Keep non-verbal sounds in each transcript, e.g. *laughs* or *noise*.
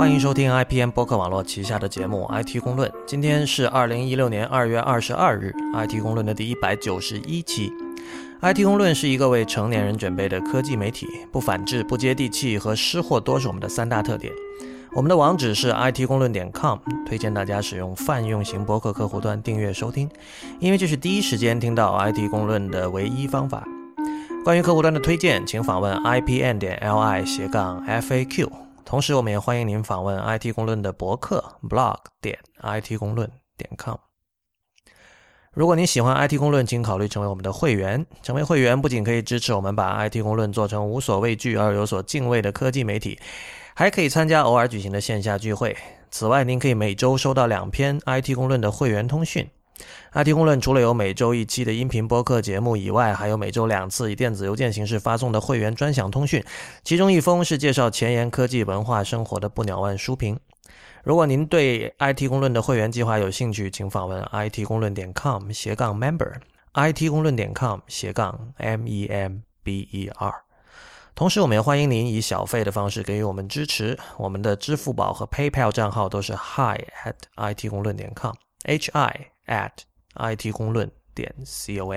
欢迎收听 IPM 播客网络旗下的节目《IT 公论》。今天是二零一六年二月二十二日，《IT 公论》的第一百九十一期。《IT 公论》是一个为成年人准备的科技媒体，不反制、不接地气和失货多是我们的三大特点。我们的网址是 IT 公论点 com，推荐大家使用泛用型博客客户端订阅收听，因为这是第一时间听到 IT 公论的唯一方法。关于客户端的推荐，请访问 ipn 点 li 斜杠 faq。同时，我们也欢迎您访问 IT 公论的博客 blog 点 IT 公论点 com。如果您喜欢 IT 公论，请考虑成为我们的会员。成为会员不仅可以支持我们把 IT 公论做成无所畏惧而有所敬畏的科技媒体，还可以参加偶尔举行的线下聚会。此外，您可以每周收到两篇 IT 公论的会员通讯。IT 公论除了有每周一期的音频播客节目以外，还有每周两次以电子邮件形式发送的会员专享通讯，其中一封是介绍前沿科技文化生活的不鸟万书评。如果您对 IT 公论的会员计划有兴趣，请访问 IT 公论点 com 斜杠 member，IT 公论点 com 斜杠 m e m b e r。同时，我们也欢迎您以小费的方式给予我们支持。我们的支付宝和 PayPal 账号都是 hi at IT 公论点 com，h i at IT 公论点 com。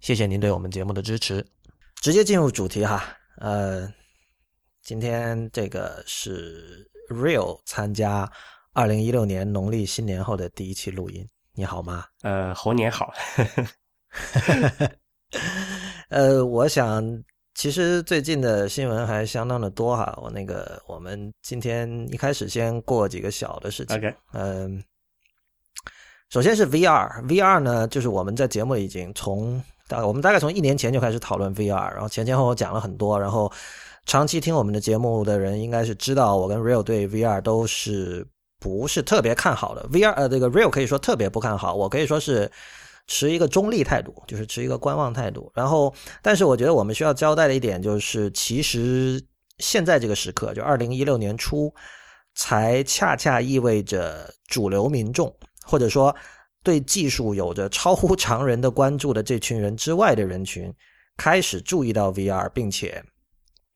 谢谢您对我们节目的支持。直接进入主题哈，呃，今天这个是 Real 参加二零一六年农历新年后的第一期录音。你好吗？呃，猴年好。*laughs* 呃，我想其实最近的新闻还相当的多哈。我那个，我们今天一开始先过几个小的事情。OK，嗯，首先是 VR，VR 呢，就是我们在节目已经从大我们大概从一年前就开始讨论 VR，然后前前后后讲了很多，然后长期听我们的节目的人应该是知道，我跟 Real 对 VR 都是不是特别看好的。VR 呃，这个 Real 可以说特别不看好，我可以说是。持一个中立态度，就是持一个观望态度。然后，但是我觉得我们需要交代的一点就是，其实现在这个时刻，就二零一六年初，才恰恰意味着主流民众，或者说对技术有着超乎常人的关注的这群人之外的人群，开始注意到 VR，并且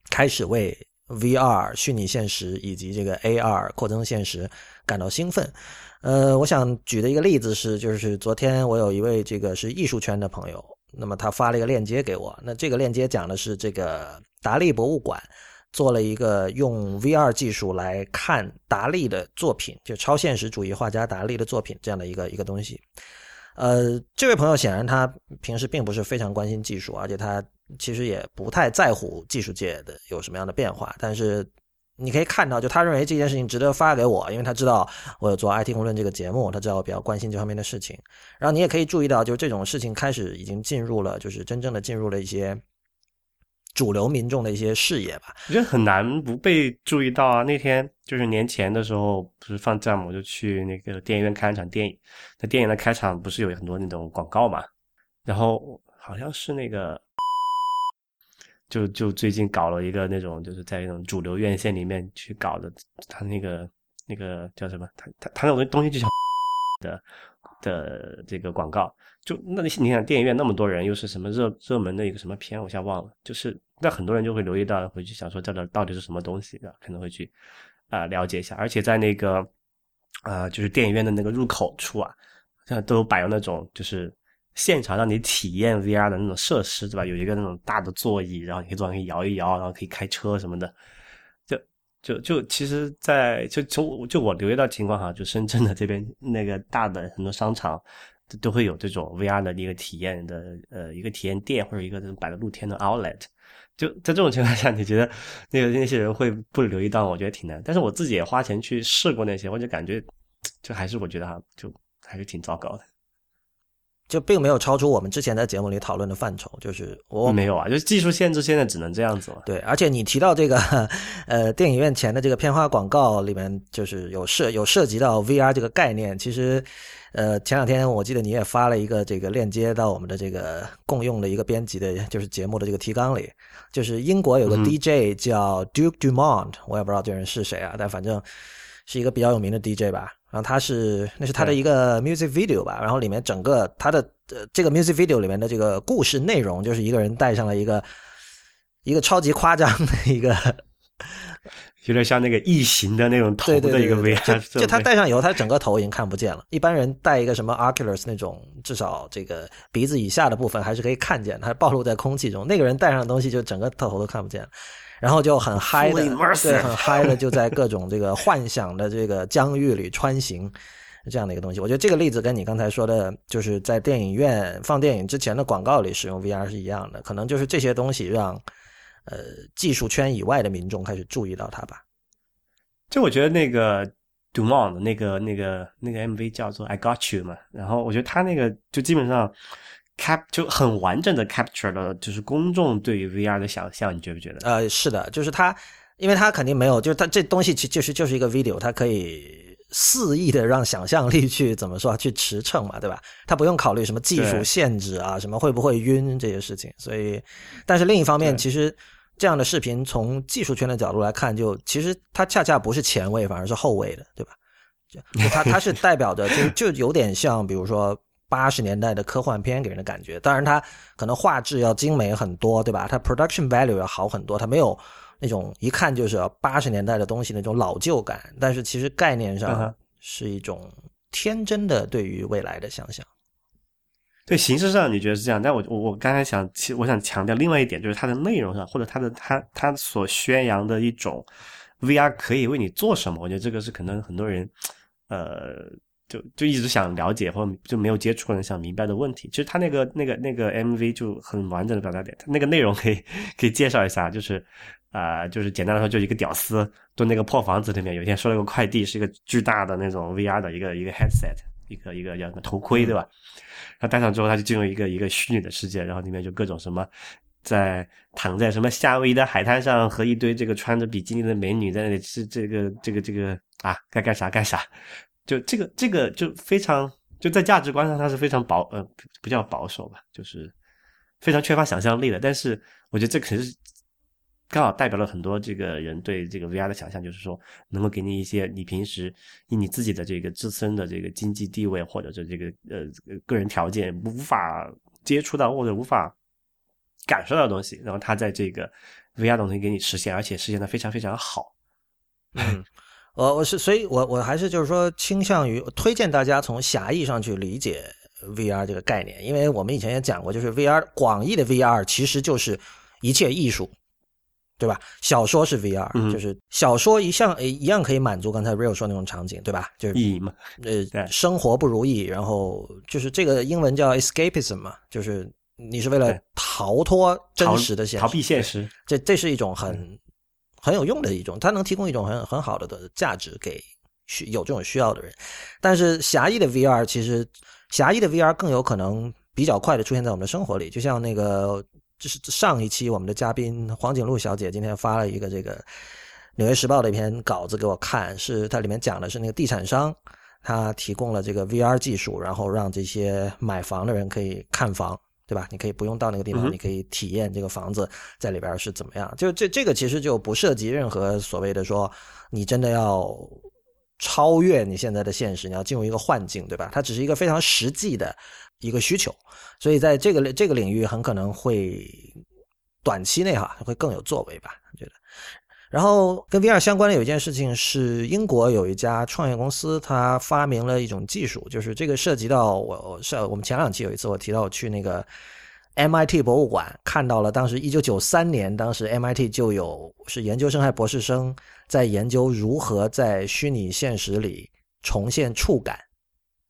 开始为 VR 虚拟现实以及这个 AR 扩增现实感到兴奋。呃，我想举的一个例子是，就是昨天我有一位这个是艺术圈的朋友，那么他发了一个链接给我，那这个链接讲的是这个达利博物馆做了一个用 VR 技术来看达利的作品，就超现实主义画家达利的作品这样的一个一个东西。呃，这位朋友显然他平时并不是非常关心技术，而且他其实也不太在乎技术界的有什么样的变化，但是。你可以看到，就他认为这件事情值得发给我，因为他知道我有做 IT 公论这个节目，他知道我比较关心这方面的事情。然后你也可以注意到，就这种事情开始已经进入了，就是真正的进入了一些主流民众的一些视野吧。我觉得很难不被注意到啊。那天就是年前的时候，不是放假嘛，我就去那个电影院看一场电影。那电影的开场不是有很多那种广告嘛？然后好像是那个。就就最近搞了一个那种，就是在那种主流院线里面去搞的，他那个那个叫什么？他他他那种东西就像的 *laughs* 的这个广告。就那你想电影院那么多人，又是什么热热门的一个什么片，我现在忘了。就是那很多人就会留意到，回去想说这到底是什么东西的，可能会去啊了解一下。而且在那个啊，就是电影院的那个入口处啊，像都摆有那种就是。现场让你体验 VR 的那种设施，对吧？有一个那种大的座椅，然后你可以坐上去摇一摇，然后可以开车什么的。就就，其实，在就从就我留意到情况哈，就深圳的这边那个大的很多商场都会有这种 VR 的一个体验的呃一个体验店或者一个这种摆在露天的 Outlet。就在这种情况下，你觉得那个那些人会不留意到？我觉得挺难。但是我自己也花钱去试过那些，我就感觉就还是我觉得哈，就还是挺糟糕的。就并没有超出我们之前在节目里讨论的范畴，就是我没有啊，就是技术限制，现在只能这样子了。对，而且你提到这个，呃，电影院前的这个片花广告里面，就是有涉有涉及到 VR 这个概念。其实，呃，前两天我记得你也发了一个这个链接到我们的这个共用的一个编辑的，就是节目的这个提纲里，就是英国有个 DJ 叫 Duke Dumont，我也不知道这人是谁啊，但反正是一个比较有名的 DJ 吧。然后他是，那是他的一个 music video 吧。然后里面整个他的呃这个 music video 里面的这个故事内容，就是一个人戴上了一个一个超级夸张的一个 *laughs* 有点像那个异形的那种头的一个对对 VR 就设备。就他戴上以后，他整个头已经看不见了。一般人戴一个什么 Oculus 那种，至少这个鼻子以下的部分还是可以看见它，暴露在空气中。那个人戴上的东西就整个头都看不见了，然后就很嗨的对，很嗨的就在各种这个幻想的这个疆域里穿行。这样的一个东西，我觉得这个例子跟你刚才说的，就是在电影院放电影之前的广告里使用 VR 是一样的，可能就是这些东西让呃技术圈以外的民众开始注意到它吧。就我觉得那个 Dumont 的那个那个那个 MV 叫做 I Got You 嘛，然后我觉得他那个就基本上 cap 就很完整的 capture 了就是公众对于 VR 的想象，你觉不觉得？呃，是的，就是它，因为它肯定没有，就是它这东西其就是就是一个 video，它可以肆意的让想象力去怎么说去驰骋嘛，对吧？它不用考虑什么技术限制啊，什么会不会晕这些事情。所以，但是另一方面，其实这样的视频从技术圈的角度来看，就其实它恰恰不是前卫，反而是后卫的，对吧？就就它它是代表着就就有点像，比如说。八十年代的科幻片给人的感觉，当然它可能画质要精美很多，对吧？它 production value 要好很多，它没有那种一看就是八十年代的东西那种老旧感，但是其实概念上是一种天真的对于未来的想象。对，形式上你觉得是这样，但我我我刚才想，其实我想强调另外一点，就是它的内容上，或者它的它它所宣扬的一种 VR 可以为你做什么，我觉得这个是可能很多人呃就就一直想了解或者就没有接触的人想明白的问题。其实他那个那个那个 MV 就很完整的表达点，他那个内容可以可以介绍一下，就是。啊、就是简单的说，就一个屌丝蹲那个破房子里面，有一天收了个快递，是一个巨大的那种 VR 的一个一个 headset，一个一个叫什么头盔，对吧？然后戴上之后，他就进入一个一个虚拟的世界，然后里面就各种什么，在躺在什么夏威夷的海滩上，和一堆这个穿着比基尼的美女在那里吃这个这个这个啊，该干啥干啥，就这个这个就非常就在价值观上，它是非常保呃不叫保守吧，就是非常缺乏想象力的。但是我觉得这可是刚好代表了很多这个人对这个 VR 的想象，就是说能够给你一些你平时以你自己的这个自身的这个经济地位或者是这个呃个人条件无法接触到或者无法感受到的东西，然后它在这个 VR 中能给你实现，而且实现的非常非常好。嗯，我我是，所以我我还是就是说倾向于推荐大家从狭义上去理解 VR 这个概念，因为我们以前也讲过，就是 VR 广义的 VR 其实就是一切艺术。对吧？小说是 VR，、嗯就是小说一向呃一样可以满足刚才 Real 说那种场景，对吧？就是意义嘛，呃对，生活不如意，然后就是这个英文叫 escapism 嘛，就是你是为了逃脱真实的现实，逃避现实。这这是一种很很有用的一种，它能提供一种很很好的的价值给需有这种需要的人。但是狭义的 VR 其实狭义的 VR 更有可能比较快的出现在我们的生活里，就像那个就是上一期我们的嘉宾黄景璐小姐今天发了一个这个《纽约时报》的一篇稿子给我看，是它里面讲的是那个地产商。他提供了这个 VR 技术，然后让这些买房的人可以看房，对吧？你可以不用到那个地方，你可以体验这个房子在里边是怎么样。就这这个其实就不涉及任何所谓的说你真的要超越你现在的现实，你要进入一个幻境，对吧？它只是一个非常实际的一个需求，所以在这个这个领域很可能会短期内哈会更有作为吧。然后跟 VR 相关的有一件事情是，英国有一家创业公司，它发明了一种技术，就是这个涉及到我我是我们前两期有一次我提到我去那个 MIT 博物馆看到了，当时一九九三年，当时 MIT 就有是研究生还是博士生在研究如何在虚拟现实里重现触感。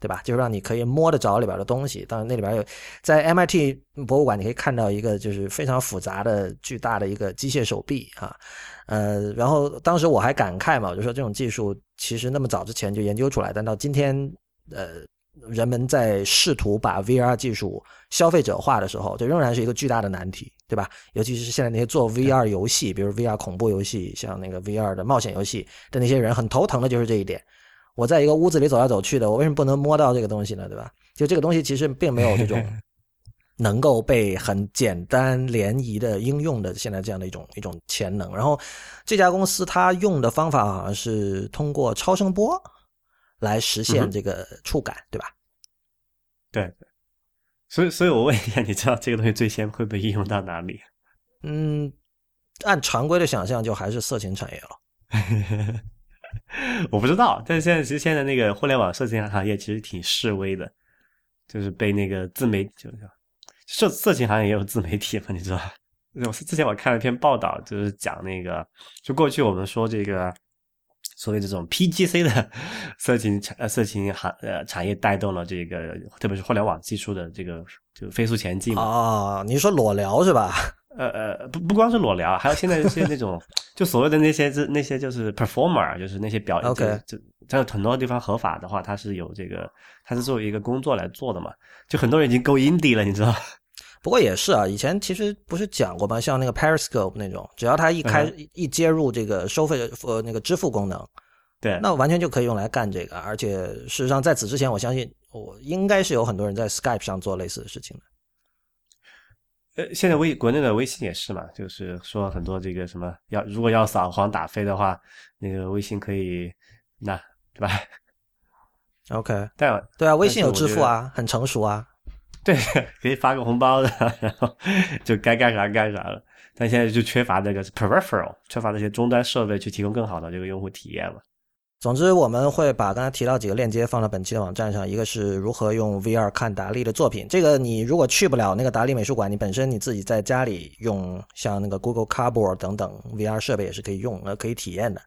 对吧？就让你可以摸得着里边的东西。当然，那里边有在 MIT 博物馆，你可以看到一个就是非常复杂的、巨大的一个机械手臂啊。呃，然后当时我还感慨嘛，我就说这种技术其实那么早之前就研究出来，但到今天，呃，人们在试图把 VR 技术消费者化的时候，这仍然是一个巨大的难题，对吧？尤其是现在那些做 VR 游戏，比如 VR 恐怖游戏，像那个 VR 的冒险游戏的那些人，很头疼的就是这一点。我在一个屋子里走来走去的，我为什么不能摸到这个东西呢？对吧？就这个东西其实并没有这种能够被很简单联谊的应用的现在这样的一种一种潜能。然后这家公司它用的方法好像是通过超声波来实现这个触感，对吧？对，所以所以我问一下，你知道这个东西最先会被应用到哪里？嗯，按常规的想象，就还是色情产业了。*laughs* 我不知道，但是现在其实现在那个互联网色情行业其实挺示威的，就是被那个自媒就是色色情行业也有自媒体嘛，你知道 *laughs* 之前我看了一篇报道，就是讲那个，就过去我们说这个所谓这种 PGC 的 *laughs* 色情产呃色情行呃产业带动了这个，特别是互联网技术的这个就飞速前进嘛。哦，你说裸聊是吧？*laughs* 呃呃，不不光是裸聊，还有现在一些那种就所谓的那些这那些就是 performer，就是那些表演，OK，就在很多地方合法的话，它是有这个，它是作为一个工作来做的嘛。就很多人已经够 indie 了，你知道。不过也是啊，以前其实不是讲过吗？像那个 Periscope 那种，只要它一开一接入这个收费呃那个支付功能，对，那完全就可以用来干这个。而且事实上，在此之前，我相信我应该是有很多人在 Skype 上做类似的事情的。呃，现在微国内的微信也是嘛，就是说很多这个什么要如果要扫黄打非的话，那个微信可以那对吧？OK，*laughs* 但对啊，微信有支付啊，很成熟啊。对，*laughs* 可以发个红包的，然后就该干啥干啥了。但现在就缺乏那个 peripheral，缺乏那些终端设备去提供更好的这个用户体验了。总之，我们会把刚才提到几个链接放到本期的网站上。一个是如何用 VR 看达利的作品，这个你如果去不了那个达利美术馆，你本身你自己在家里用像那个 Google Cardboard 等等 VR 设备也是可以用呃可以体验的。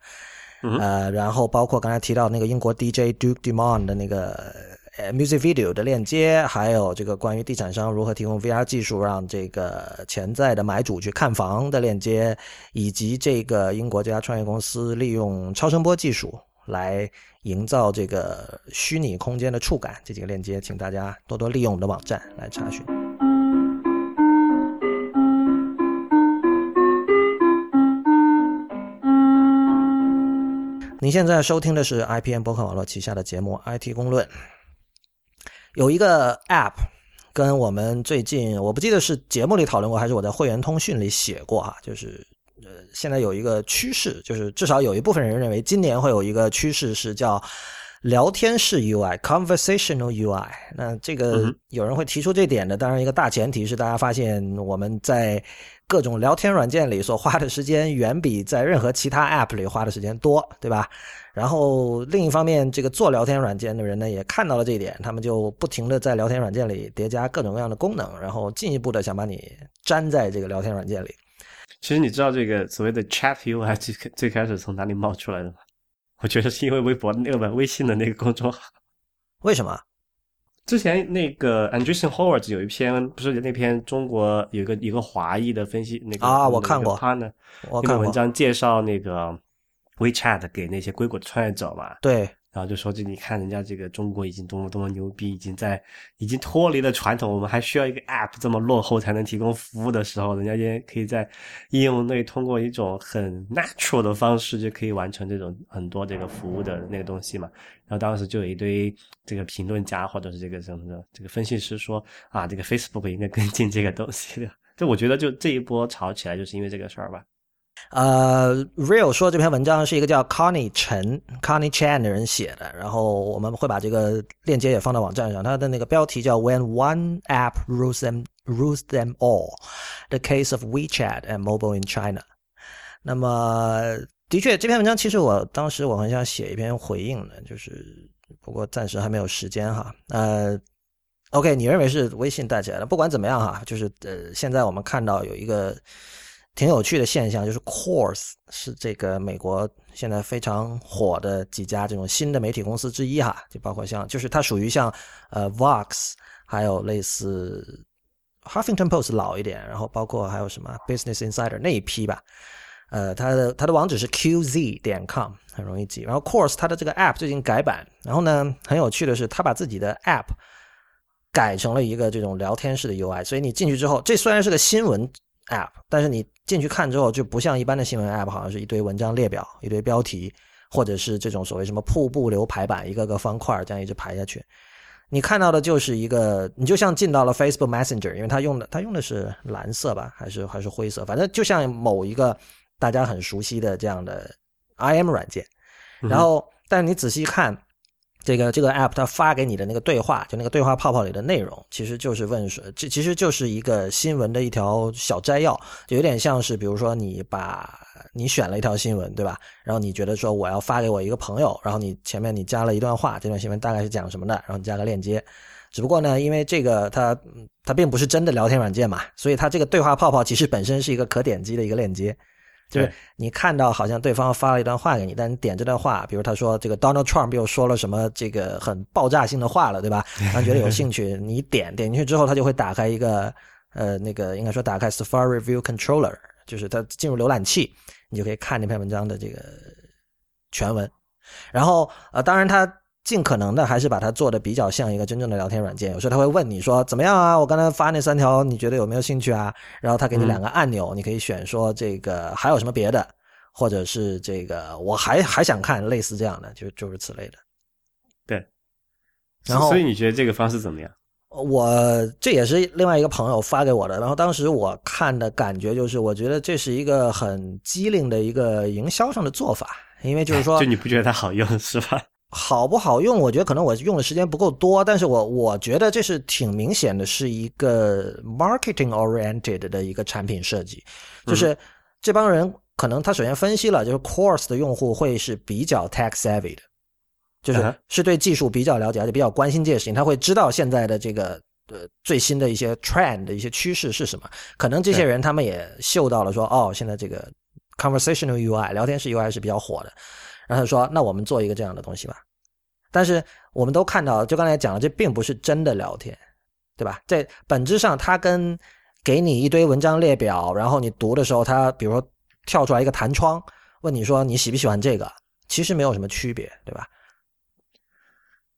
呃，然后包括刚才提到那个英国 DJ Duke Dumont 的那个。，music video 的链接，还有这个关于地产商如何提供 VR 技术让这个潜在的买主去看房的链接，以及这个英国这家创业公司利用超声波技术来营造这个虚拟空间的触感，这几个链接，请大家多多利用我们的网站来查询。您现在收听的是 IPN 博客网络旗下的节目《IT 公论》。有一个 App，跟我们最近我不记得是节目里讨论过，还是我在会员通讯里写过哈，就是呃，现在有一个趋势，就是至少有一部分人认为今年会有一个趋势是叫聊天式 UI（Conversational UI）。那这个有人会提出这点的，当然一个大前提是大家发现我们在各种聊天软件里所花的时间远比在任何其他 App 里花的时间多，对吧？然后另一方面，这个做聊天软件的人呢，也看到了这一点，他们就不停的在聊天软件里叠加各种各样的功能，然后进一步的想把你粘在这个聊天软件里。其实你知道这个所谓的 Chat UI 最最开始从哪里冒出来的吗？我觉得是因为微博那个微信的那个公众号。为什么？之前那个 Andreessen Horowitz 有一篇，不是那篇中国有一个一个华裔的分析那个啊，我看过。他呢，那个文章介绍那个。WeChat 给那些硅谷的创业者嘛，对，然后就说这你看人家这个中国已经多么多么牛逼，已经在已经脱离了传统，我们还需要一个 App 这么落后才能提供服务的时候，人家也可以在应用内通过一种很 natural 的方式就可以完成这种很多这个服务的那个东西嘛。然后当时就有一堆这个评论家或者是这个什么的这个分析师说啊，这个 Facebook 应该跟进这个东西的。*laughs* 就我觉得就这一波炒起来就是因为这个事儿吧。呃，Real 说这篇文章是一个叫 Connie 陈 Connie Chan 的人写的，然后我们会把这个链接也放到网站上。它的那个标题叫 When One App Rules Them Rules Them All: The Case of WeChat and Mobile in China。那么，的确，这篇文章其实我当时我很想写一篇回应的，就是不过暂时还没有时间哈。呃，OK，你认为是微信带起来的？不管怎么样哈，就是呃，现在我们看到有一个。挺有趣的现象就是 c o u r s e 是这个美国现在非常火的几家这种新的媒体公司之一哈，就包括像就是它属于像呃 Vox，还有类似 Huffington Post 老一点，然后包括还有什么 Business Insider 那一批吧，呃，它的它的网址是 qz 点 com，很容易记。然后 c o u r s e 它的这个 App 最近改版，然后呢很有趣的是，它把自己的 App 改成了一个这种聊天式的 UI，所以你进去之后，这虽然是个新闻。app，但是你进去看之后，就不像一般的新闻 app，好像是一堆文章列表、一堆标题，或者是这种所谓什么瀑布流排版，一个个方块这样一直排下去。你看到的就是一个，你就像进到了 Facebook Messenger，因为它用的它用的是蓝色吧，还是还是灰色，反正就像某一个大家很熟悉的这样的 IM 软件。然后，但你仔细看，这个这个 app 它发给你的那个对话，就那个对话泡泡里的内容，其实就是问说，这其实就是一个新闻的一条小摘要，就有点像是，比如说你把你选了一条新闻，对吧？然后你觉得说我要发给我一个朋友，然后你前面你加了一段话，这段新闻大概是讲什么的，然后你加个链接。只不过呢，因为这个它它并不是真的聊天软件嘛，所以它这个对话泡泡其实本身是一个可点击的一个链接。就是你看到好像对方发了一段话给你，但你点这段话，比如他说这个 Donald Trump 又说了什么这个很爆炸性的话了，对吧？*laughs* 然后觉得有兴趣，你点点进去之后，他就会打开一个呃那个应该说打开 Safari Review Controller，就是他进入浏览器，你就可以看那篇文章的这个全文。然后呃，当然它。尽可能的还是把它做的比较像一个真正的聊天软件。有时候他会问你说怎么样啊？我刚才发那三条，你觉得有没有兴趣啊？然后他给你两个按钮，你可以选说这个还有什么别的，或者是这个我还还想看类似这样的，就就是此类的。对。然后，所以你觉得这个方式怎么样？我这也是另外一个朋友发给我的。然后当时我看的感觉就是，我觉得这是一个很机灵的一个营销上的做法，因为就是说，*laughs* 就你不觉得它好用是吧？好不好用？我觉得可能我用的时间不够多，但是我我觉得这是挺明显的，是一个 marketing oriented 的一个产品设计。就是这帮人可能他首先分析了，就是 course 的用户会是比较 tech savvy 的，就是是对技术比较了解，而且比较关心这些事情。他会知道现在的这个呃最新的一些 trend 的一些趋势是什么。可能这些人他们也嗅到了，说哦，现在这个 conversational UI 聊天室 UI 是比较火的。然后他说：“那我们做一个这样的东西吧。”但是我们都看到，就刚才讲了，这并不是真的聊天，对吧？在本质上，它跟给你一堆文章列表，然后你读的时候，它比如说跳出来一个弹窗，问你说你喜不喜欢这个，其实没有什么区别，对吧？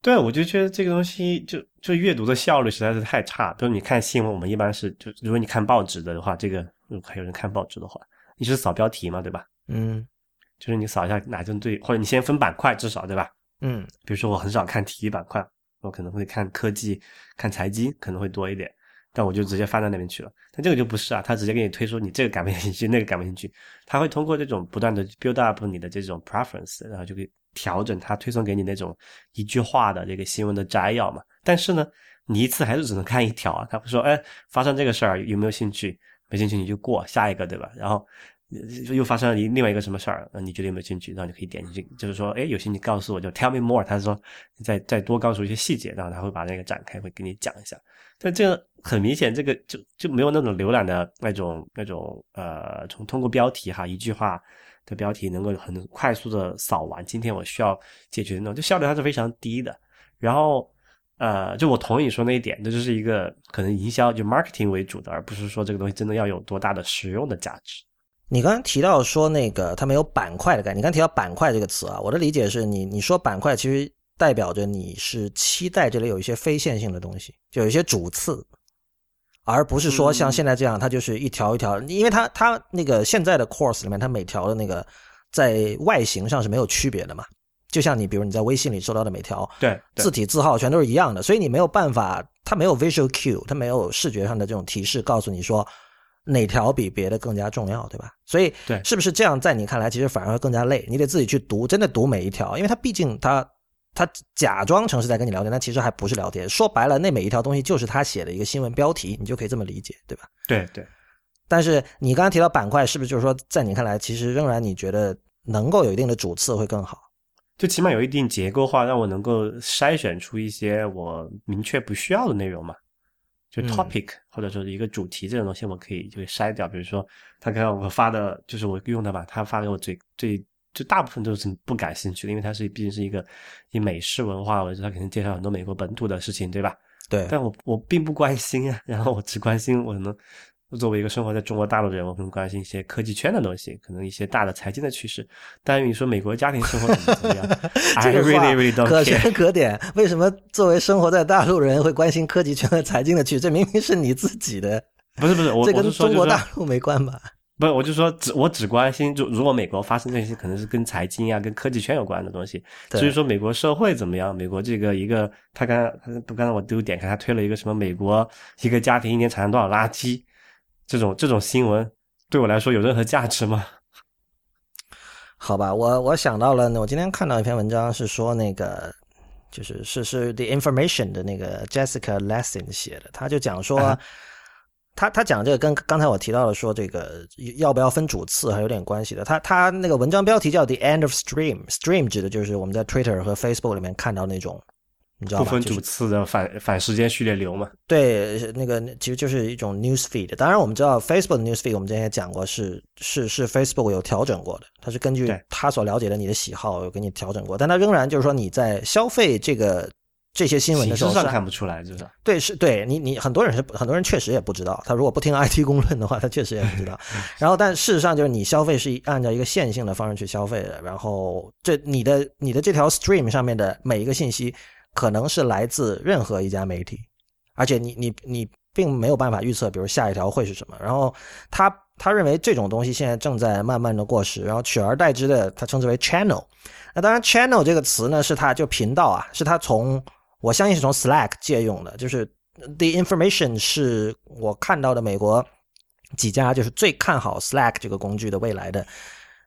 对，我就觉得这个东西就就阅读的效率实在是太差。比如你看新闻，我们一般是就如果你看报纸的话，这个还有人看报纸的话，你是扫标题嘛，对吧？嗯。就是你扫一下哪针对，或者你先分板块，至少对吧？嗯，比如说我很少看体育板块，我可能会看科技、看财经，可能会多一点，但我就直接翻到那边去了。但这个就不是啊，他直接给你推出你这个感不兴趣，*laughs* 那个感不兴趣，他会通过这种不断的 build up 你的这种 preference，然后就可以调整他推送给你那种一句话的这个新闻的摘要嘛。但是呢，你一次还是只能看一条啊，他会说，哎，发生这个事儿有没有兴趣？没兴趣你就过下一个，对吧？然后。又发生了另外一个什么事儿？那你觉得有没有兴趣？然后你可以点进去，就是说，哎，有兴趣告诉我，就 tell me more。他说，再再多告诉一些细节，然后他会把那个展开，会给你讲一下。但这个很明显，这个就就没有那种浏览的那种那种呃，从通过标题哈一句话的标题能够很快速的扫完。今天我需要解决的那种，就效率还是非常低的。然后呃，就我同意你说那一点，这就是一个可能营销就 marketing 为主的，而不是说这个东西真的要有多大的实用的价值。你刚刚提到说那个它没有板块的概念，你刚提到板块这个词啊，我的理解是你你说板块其实代表着你是期待这里有一些非线性的东西，就有一些主次，而不是说像现在这样，它就是一条一条，因为它它那个现在的 course 里面，它每条的那个在外形上是没有区别的嘛，就像你比如你在微信里收到的每条对字体字号全都是一样的，所以你没有办法，它没有 visual cue，它没有视觉上的这种提示告诉你说。哪条比别的更加重要，对吧？所以，对，是不是这样？在你看来，其实反而会更加累。你得自己去读，真的读每一条，因为它毕竟它它假装成是在跟你聊天，但其实还不是聊天。说白了，那每一条东西就是他写的一个新闻标题，你就可以这么理解，对吧？对对。但是你刚刚提到板块，是不是就是说，在你看来，其实仍然你觉得能够有一定的主次会更好？就起码有一定结构化，让我能够筛选出一些我明确不需要的内容嘛。就 topic 或者说一个主题这种东西，我可以就筛掉。比如说，他刚刚我发的就是我用的吧，他发给我最最就大部分都是不感兴趣的，因为他是毕竟是一个以美式文化为主，他肯定介绍很多美国本土的事情，对吧？对。但我我并不关心啊，然后我只关心我能。作为一个生活在中国大陆的人，我很关心一些科技圈的东西，可能一些大的财经的趋势。但是你说美国家庭生活怎么样？*laughs* 这个话可圈可点。为什么作为生活在大陆人会关心科技圈和财经的趋势？这明明是你自己的。不是不是，我这跟中国大陆没关吧？不是，我就说只我只关心，就如果美国发生这些，可能是跟财经啊、跟科技圈有关的东西。所以说美国社会怎么样，美国这个一个，他刚他刚才我都点开，他推了一个什么美国一个家庭一年产生多少垃圾。这种这种新闻对我来说有任何价值吗？*laughs* 好吧，我我想到了，我今天看到一篇文章是说那个，就是是是 The Information 的那个 Jessica Lessin 写的，他就讲说。啊他他讲这个跟刚才我提到的说这个要不要分主次还有点关系的。他他那个文章标题叫 The End of Stream，Stream 指的就是我们在 Twitter 和 Facebook 里面看到那种，你知道吧？不分主次的反反时间序列流嘛。对，那个其实就是一种 news feed。当然，我们知道 Facebook 的 news feed，我们之前也讲过，是是是 Facebook 有调整过的，它是根据对他所了解的你的喜好有给你调整过，但它仍然就是说你在消费这个这些新闻的时候是看不出来，就是对，是对你你很多人是很多人确实也不知道，他如果不听 *laughs* IT 公论的话，他确实也不知道。*laughs* 然后，但事实上就是你消费是以按照一个线性的方式去消费的，然后这你的你的这条 stream 上面的每一个信息，可能是来自任何一家媒体，而且你你你并没有办法预测，比如下一条会是什么。然后他他认为这种东西现在正在慢慢的过时，然后取而代之的，他称之为 channel。那当然，channel 这个词呢，是他就频道啊，是他从我相信是从 Slack 借用的，就是 The Information 是我看到的美国几家就是最看好 Slack 这个工具的未来的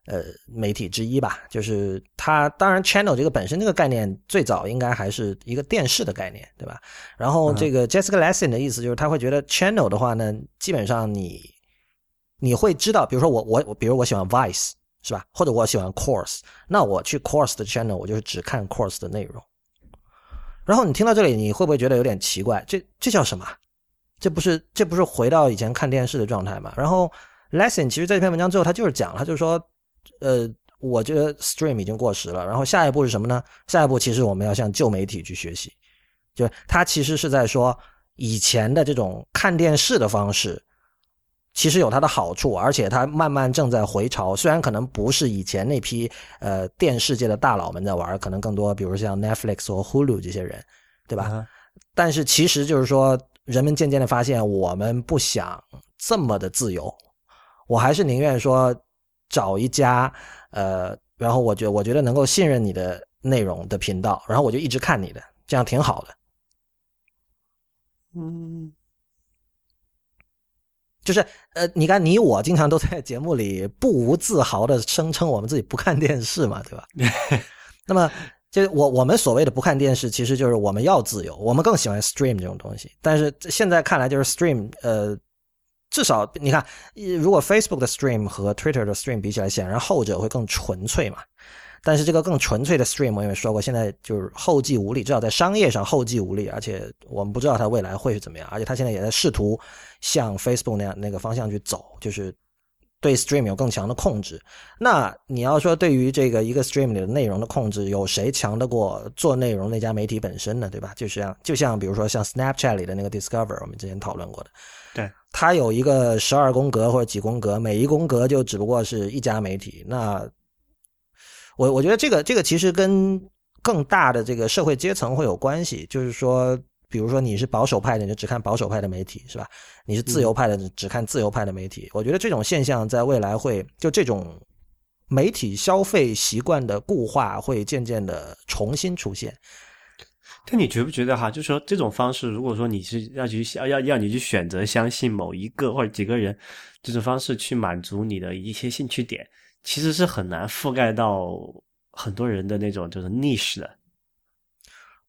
呃媒体之一吧。就是它当然 channel 这个本身这个概念最早应该还是一个电视的概念，对吧？然后这个 Jessica Lesson 的意思就是他会觉得 channel 的话呢，基本上你你会知道，比如说我我我，比如我喜欢 Vice 是吧？或者我喜欢 Course，那我去 Course 的 channel 我就是只看 Course 的内容。然后你听到这里，你会不会觉得有点奇怪？这这叫什么？这不是这不是回到以前看电视的状态吗？然后 Lesson 其实在这篇文章最后他就是讲，他就是说，呃，我觉得 Stream 已经过时了。然后下一步是什么呢？下一步其实我们要向旧媒体去学习，就是他其实是在说以前的这种看电视的方式。其实有它的好处，而且它慢慢正在回潮。虽然可能不是以前那批呃电视界的大佬们在玩，可能更多，比如像 Netflix 或 Hulu 这些人，对吧？啊但是其实就是说，人们渐渐的发现，我们不想这么的自由，我还是宁愿说找一家呃，然后我觉我觉得能够信任你的内容的频道，然后我就一直看你的，这样挺好的。嗯，就是呃，你看你我经常都在节目里不无自豪的声称我们自己不看电视嘛，对吧？*laughs* 那么就我我们所谓的不看电视，其实就是我们要自由，我们更喜欢 stream 这种东西。但是现在看来，就是 stream 呃，至少你看，如果 Facebook 的 stream 和 Twitter 的 stream 比起来，显然后者会更纯粹嘛。但是这个更纯粹的 stream，我也说过，现在就是后继无力，至少在商业上后继无力，而且我们不知道它未来会是怎么样，而且它现在也在试图向 Facebook 那样那个方向去走，就是对 stream 有更强的控制。那你要说对于这个一个 stream 里的内容的控制，有谁强得过做内容那家媒体本身呢？对吧？就像就像比如说像 Snapchat 里的那个 Discover，我们之前讨论过的，它有一个十二宫格或者几宫格，每一宫格就只不过是一家媒体，那。我我觉得这个这个其实跟更大的这个社会阶层会有关系，就是说，比如说你是保守派的，你就只看保守派的媒体，是吧？你是自由派的，只看自由派的媒体。我觉得这种现象在未来会就这种媒体消费习惯的固化会渐渐的重新出现。但你觉不觉得哈？就是说这种方式，如果说你是要去要要要你去选择相信某一个或者几个人，这种方式去满足你的一些兴趣点。其实是很难覆盖到很多人的那种就是 niche 的。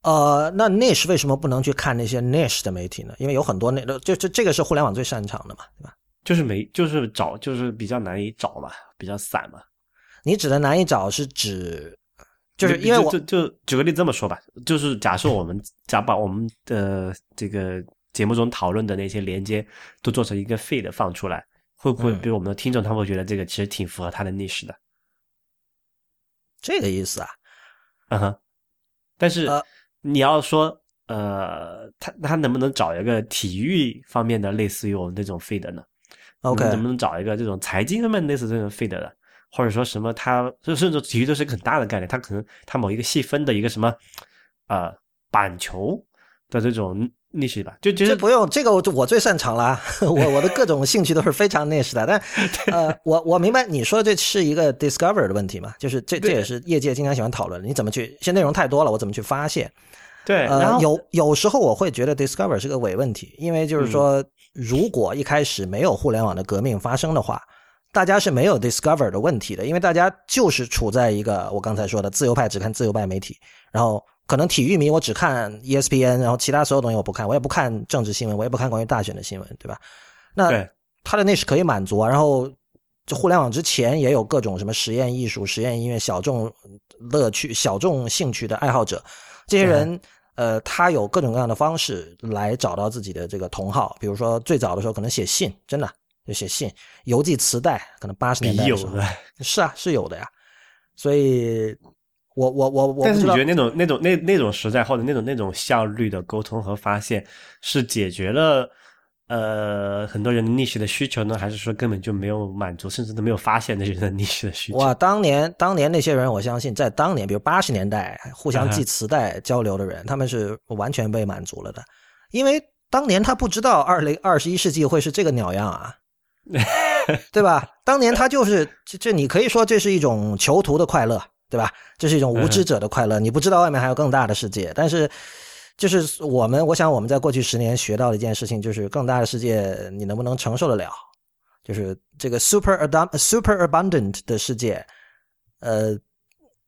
呃，那 niche 为什么不能去看那些 niche 的媒体呢？因为有很多那就这这个是互联网最擅长的嘛，对吧？就是没就是找就是比较难以找嘛，比较散嘛。你指的难以找是指，就是因为我就就举个例子这么说吧，就是假设我们假把我们的这个节目中讨论的那些连接都做成一个 feed 放出来。会不会比如我们的听众，他会觉得这个其实挺符合他的历史的？这个意思啊，嗯哼。但是你要说，呃，他他能不能找一个体育方面的类似于我们这种 feed 呢？OK，能不能找一个这种财经方面类似这种 feed 的？或者说什么？他就甚至体育都是一个很大的概念，他可能他某一个细分的一个什么呃板球的这种。niche 吧，就这不用这个，我我最擅长了。*laughs* 我我的各种兴趣都是非常 niche 的。但 *laughs* 呃，我我明白你说这是一个 discover 的问题嘛？就是这这也是业界经常喜欢讨论的。你怎么去？现内容太多了，我怎么去发现？对，呃，有有时候我会觉得 discover 是个伪问题，因为就是说，如果一开始没有互联网的革命发生的话，大家是没有 discover 的问题的，因为大家就是处在一个我刚才说的自由派只看自由派媒体，然后。可能体育迷我只看 ESPN，然后其他所有东西我不看，我也不看政治新闻，我也不看关于大选的新闻，对吧？那他的那是可以满足啊。然后，就互联网之前也有各种什么实验艺术、实验音乐、小众乐趣、小众兴趣的爱好者，这些人。呃，他有各种各样的方式来找到自己的这个同好，比如说最早的时候可能写信，真的就写信、邮寄磁带，可能八十年代的时候 *laughs* 是啊，是有的呀。所以，我我我我，但是你觉得那种那种那那种时代或者那种那种效率的沟通和发现是解决了？呃，很多人逆袭的需求呢，还是说根本就没有满足，甚至都没有发现那些人逆袭的需求？哇，当年当年那些人，我相信在当年，比如八十年代互相寄磁带交流的人，他们是完全被满足了的，因为当年他不知道二零二十一世纪会是这个鸟样啊，*laughs* 对吧？当年他就是这这，你可以说这是一种囚徒的快乐，对吧？这是一种无知者的快乐，你不知道外面还有更大的世界，但是。就是我们，我想我们在过去十年学到的一件事情，就是更大的世界你能不能承受得了？就是这个 super abund super abundant 的世界，呃，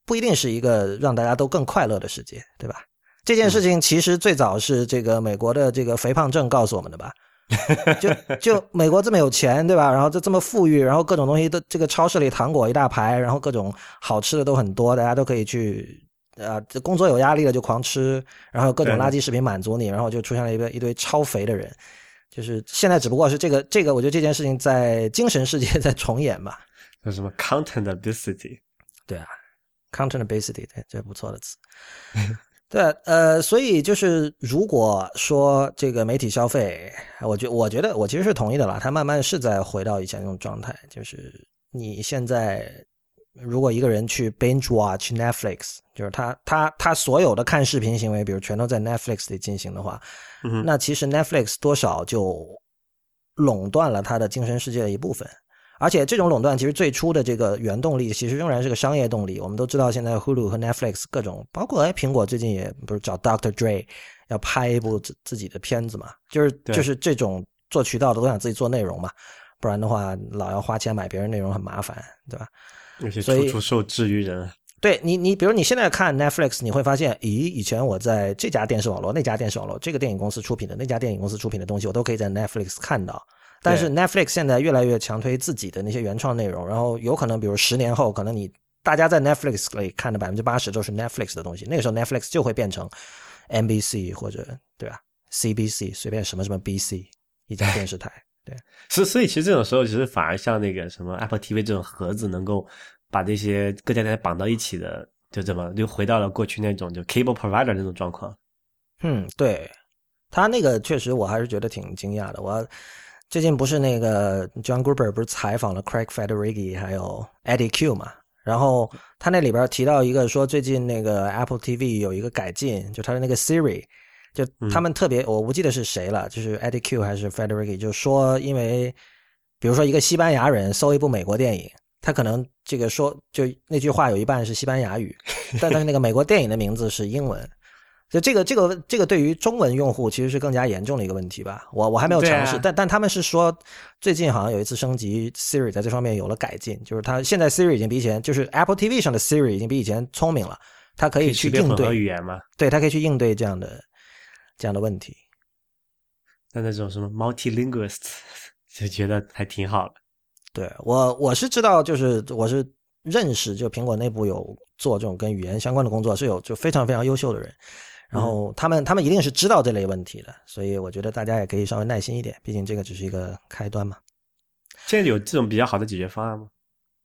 不一定是一个让大家都更快乐的世界，对吧？这件事情其实最早是这个美国的这个肥胖症告诉我们的吧？*laughs* 就就美国这么有钱，对吧？然后就这么富裕，然后各种东西都这个超市里糖果一大排，然后各种好吃的都很多，大家都可以去。啊，这工作有压力了就狂吃，然后各种垃圾食品满足你，然后就出现了一个一堆超肥的人。就是现在只不过是这个这个，我觉得这件事情在精神世界在重演吧。叫什么 content obesity？对啊，content obesity，对，这不错的词。对，呃，所以就是如果说这个媒体消费，我觉我觉得我其实是同意的啦，它慢慢是在回到以前那种状态，就是你现在。如果一个人去 binge watch Netflix，就是他他他所有的看视频行为，比如全都在 Netflix 里进行的话，那其实 Netflix 多少就垄断了他的精神世界的一部分。而且这种垄断其实最初的这个原动力，其实仍然是个商业动力。我们都知道，现在 Hulu 和 Netflix 各种，包括哎苹果最近也不是找 Dr. Dre 要拍一部自自己的片子嘛，就是就是这种做渠道的都想自己做内容嘛，不然的话老要花钱买别人内容很麻烦，对吧？那些处处受制于人，对你，你比如你现在看 Netflix，你会发现，咦，以前我在这家电视网络、那家电视网络、这个电影公司出品的、那家电影公司出品的东西，我都可以在 Netflix 看到。但是 Netflix 现在越来越强推自己的那些原创内容，然后有可能，比如十年后，可能你大家在 Netflix 里看的百分之八十都是 Netflix 的东西，那个时候 Netflix 就会变成 NBC 或者对吧，CBC 随便什么什么 BC 一家电视台。*laughs* 对，所所以其实这种时候，其实反而像那个什么 Apple TV 这种盒子，能够把这些各家电视绑到一起的，就怎么就回到了过去那种就 cable provider 那种状况。嗯，对，他那个确实我还是觉得挺惊讶的。我最近不是那个 John Gruber 不是采访了 Craig Federighi 还有 Eddie Q 嘛？然后他那里边提到一个说，最近那个 Apple TV 有一个改进，就他的那个 Siri。就他们特别，我不记得是谁了，就是 Eddie Q 还是 Federighi，就说因为，比如说一个西班牙人搜一部美国电影，他可能这个说就那句话有一半是西班牙语，*laughs* 但是那个美国电影的名字是英文，就这个这个这个对于中文用户其实是更加严重的一个问题吧。我我还没有尝试，但但他们是说最近好像有一次升级 Siri 在这方面有了改进，就是它现在 Siri 已经比以前就是 Apple TV 上的 Siri 已经比以前聪明了，它可以去应对语言吗？对，它可以去应对这样的。这样的问题，那那种什么 multilinguist *laughs* 就觉得还挺好的。对我我是知道，就是我是认识，就苹果内部有做这种跟语言相关的工作，是有就非常非常优秀的人。然后他们他们一定是知道这类问题的，所以我觉得大家也可以稍微耐心一点，毕竟这个只是一个开端嘛。现在有这种比较好的解决方案吗？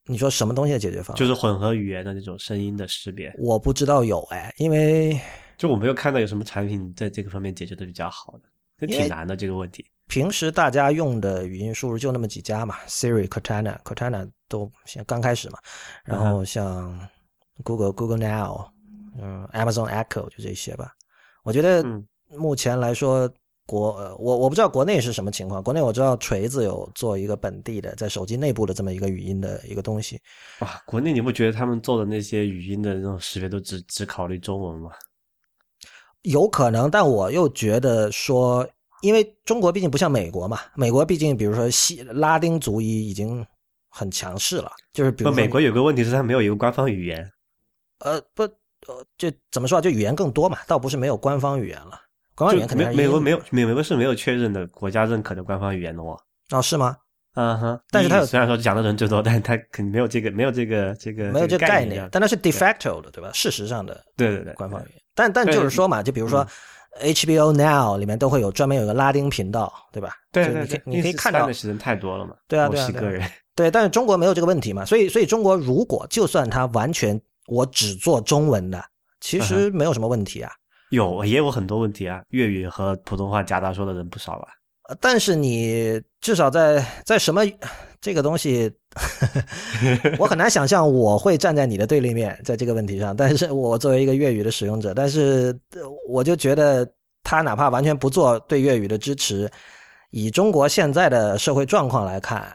你说什么东西的解决方案？就是混合语言的那种声音的识别。我不知道有哎，因为。就我没有看到有什么产品在这个方面解决的比较好的，这挺难的这个问题。平时大家用的语音输入就那么几家嘛，Siri、Cortana、Cortana 都先刚开始嘛，然后像 Google、Google Now，嗯，Amazon Echo 就这些吧。我觉得目前来说，国我我不知道国内是什么情况，国内我知道锤子有做一个本地的在手机内部的这么一个语音的一个东西。哇，国内你不觉得他们做的那些语音的那种识别都只只考虑中文吗？有可能，但我又觉得说，因为中国毕竟不像美国嘛，美国毕竟比如说西拉丁族裔已经很强势了，就是比如说美国有个问题是它没有一个官方语言。呃，不，呃，就怎么说啊？就语言更多嘛，倒不是没有官方语言了。官方语言肯定美国没有美国是没有确认的国家认可的官方语言的哦。哦，是吗？嗯哼。但是它虽然说讲的人最多，但是它肯定没有这个没有这个这个没有这个概念，但它是 de facto 的，对吧？事实上的对对对官方语言。但但就是说嘛，就比如说 HBO Now 里面都会有专门有个拉丁频道，对吧？对对对，你可以看到的人太多了嘛。对啊对啊，个人。*laughs* 对，但是中国没有这个问题嘛，所以所以中国如果就算它完全我只做中文的，其实没有什么问题啊。有也有很多问题啊，粤语和普通话夹杂说的人不少吧？但是你至少在在什么这个东西，*laughs* 我很难想象我会站在你的对立面，在这个问题上。但是我作为一个粤语的使用者，但是我就觉得他哪怕完全不做对粤语的支持，以中国现在的社会状况来看，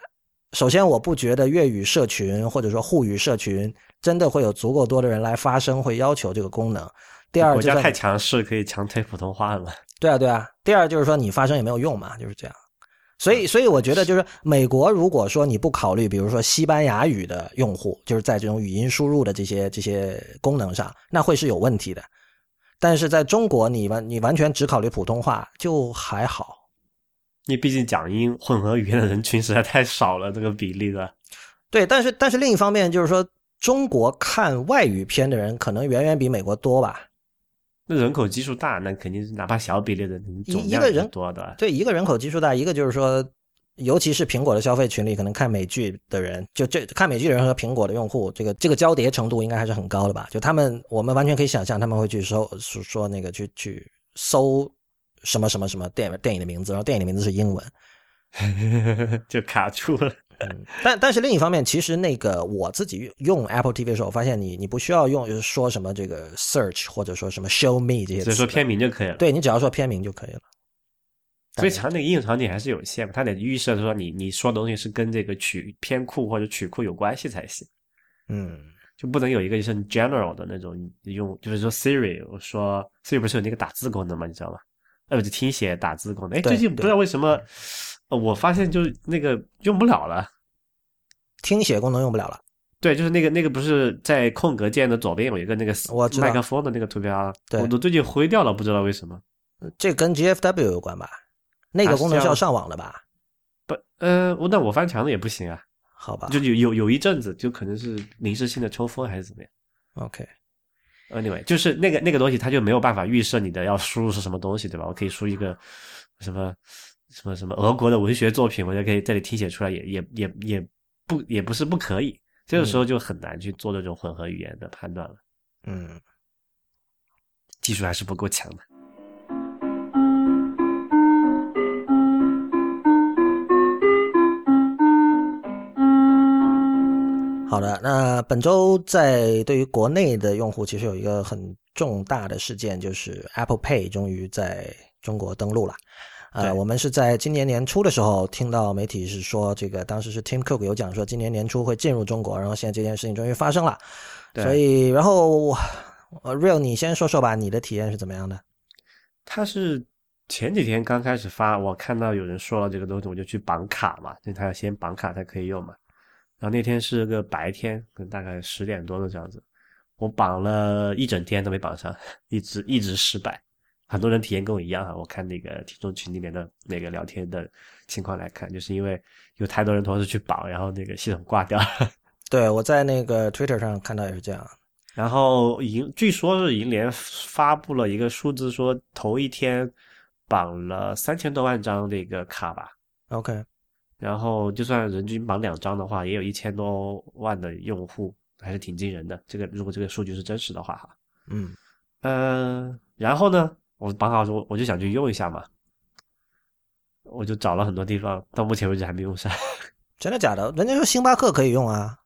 首先我不觉得粤语社群或者说沪语社群真的会有足够多的人来发声，会要求这个功能。第二，国家太强势，可以强推普通话了。对啊，对啊。第二就是说，你发声也没有用嘛，就是这样。所以，所以我觉得，就是美国如果说你不考虑，比如说西班牙语的用户，就是在这种语音输入的这些这些功能上，那会是有问题的。但是在中国，你完你完全只考虑普通话，就还好。你毕竟讲英混合语言的人群实在太少了，这个比例的。对，但是但是另一方面就是说，中国看外语片的人可能远远比美国多吧。那人口基数大，那肯定是哪怕小比例的一一个人多的。对，一个人口基数大，一个就是说，尤其是苹果的消费群里，可能看美剧的人，就这看美剧的人和苹果的用户，这个这个交叠程度应该还是很高的吧？就他们，我们完全可以想象他们会去搜说那个去去搜什么什么什么电影电影的名字，然后电影的名字是英文，*laughs* 就卡住了。嗯，但但是另一方面，其实那个我自己用 Apple TV 的时候，我发现你你不需要用就是说什么这个 search 或者说什么 show me 这些，只说片名就可以了。对你只要说片名就可以了。所以它那个应用场景还是有限嘛，它得预设说你你说的东西是跟这个曲片库或者曲库有关系才行。嗯，就不能有一个就是 general 的那种用，就是说 Siri，我说 Siri 不是有那个打字功能吗？你知道吗？呃，就听写打字功能。哎，最近不知道为什么。我发现就那个用不了了，听写功能用不了了。对，就是那个那个不是在空格键的左边有一个那个麦克风的那个图标，我都最近灰掉了，不知道为什么。这跟 GFW 有关吧？那个功能是要上网的吧？不，呃，我那我翻墙的也不行啊。好吧，就有有有一阵子，就可能是临时性的抽风还是怎么样？OK，Anyway，就是那个那个东西，它就没有办法预设你的要输入是什么东西，对吧？我可以输一个什么？什么什么俄国的文学作品，我就可以这里听写出来，也也也也不也不是不可以。这个时候就很难去做这种混合语言的判断了。嗯，技术还是不够强的。好的，那本周在对于国内的用户，其实有一个很重大的事件，就是 Apple Pay 终于在中国登陆了。呃，我们是在今年年初的时候听到媒体是说，这个当时是 Tim Cook 有讲说，今年年初会进入中国，然后现在这件事情终于发生了。所以，然后呃，Real，你先说说吧，你的体验是怎么样的？他是前几天刚开始发，我看到有人说了这个东西，我就去绑卡嘛，因为他要先绑卡才可以用嘛。然后那天是个白天，大概十点多的这样子，我绑了一整天都没绑上，一直一直失败。很多人体验跟我一样哈，我看那个听众群里面的那个聊天的情况来看，就是因为有太多人同时去绑，然后那个系统挂掉了。*laughs* 对，我在那个 Twitter 上看到也是这样。然后银据说是银联发布了一个数字，说头一天绑了三千多万张那个卡吧。OK，然后就算人均绑两张的话，也有一千多万的用户，还是挺惊人的。这个如果这个数据是真实的话哈。嗯嗯，然后呢？我绑好之后，我就想去用一下嘛，我就找了很多地方，到目前为止还没用上。*laughs* 真的假的？人家说星巴克可以用啊。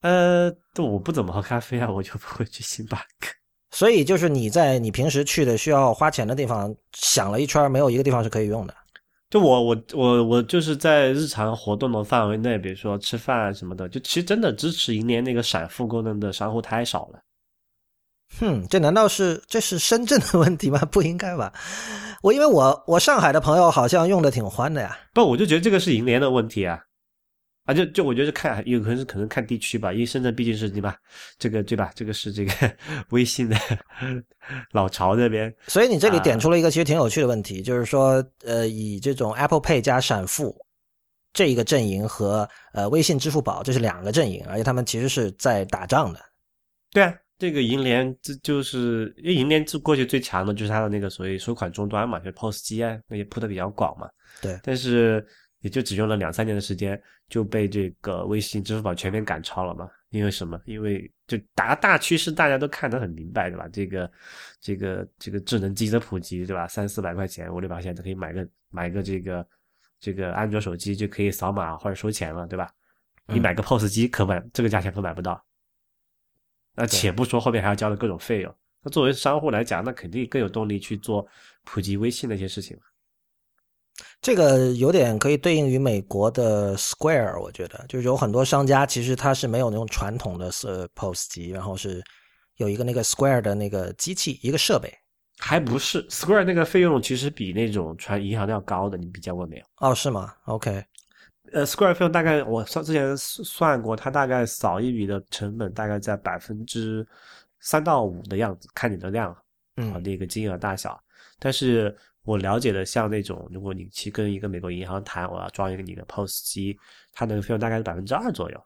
呃，我不怎么喝咖啡啊，我就不会去星巴克。所以就是你在你平时去的需要花钱的地方，想了一圈，没有一个地方是可以用的。就我我我我就是在日常活动的范围内，比如说吃饭什么的，就其实真的支持银联那个闪付功能的商户太少了。哼，这难道是这是深圳的问题吗？*laughs* 不应该吧？我因为我我上海的朋友好像用的挺欢的呀。不，我就觉得这个是银联的问题啊。啊，就就我觉得看有可能是可能看地区吧，因为深圳毕竟是对吧？这个对吧？这个是这个 *laughs* 微信的老巢这边，所以你这里点出了一个其实挺有趣的问题，就是说，呃，以这种 Apple Pay 加闪付这一个阵营和呃微信、支付宝这是两个阵营，而且他们其实是在打仗的。对啊，这个银联这就是因为银联这过去最强的就是它的那个所谓收款终端嘛，就是 POS 机啊，那些铺的比较广嘛。对，但是。也就只用了两三年的时间，就被这个微信、支付宝全面赶超了嘛？因为什么？因为就大大趋势大家都看得很明白，对吧？这个、这个、这个智能机的普及，对吧？三四百块钱，五六百块钱都可以买个买个这个这个安卓手机，就可以扫码或者收钱了，对吧？你买个 POS 机可买这个价钱可买不到。那且不说后面还要交的各种费用，那作为商户来讲，那肯定更有动力去做普及微信那些事情嘛。这个有点可以对应于美国的 Square，我觉得就是有很多商家其实他是没有那种传统的是 POS 机，然后是有一个那个 Square 的那个机器一个设备，还不是 Square 那个费用其实比那种传银行的要高的，你比较过没有？哦，是吗？OK，呃，Square 费用大概我算之前算过，它大概扫一笔的成本大概在百分之三到五的样子，看你的量，嗯，那个金额大小，但是。我了解的像那种，如果你去跟一个美国银行谈，我要装一个你的 POS 机，它那个费用大概是百分之二左右。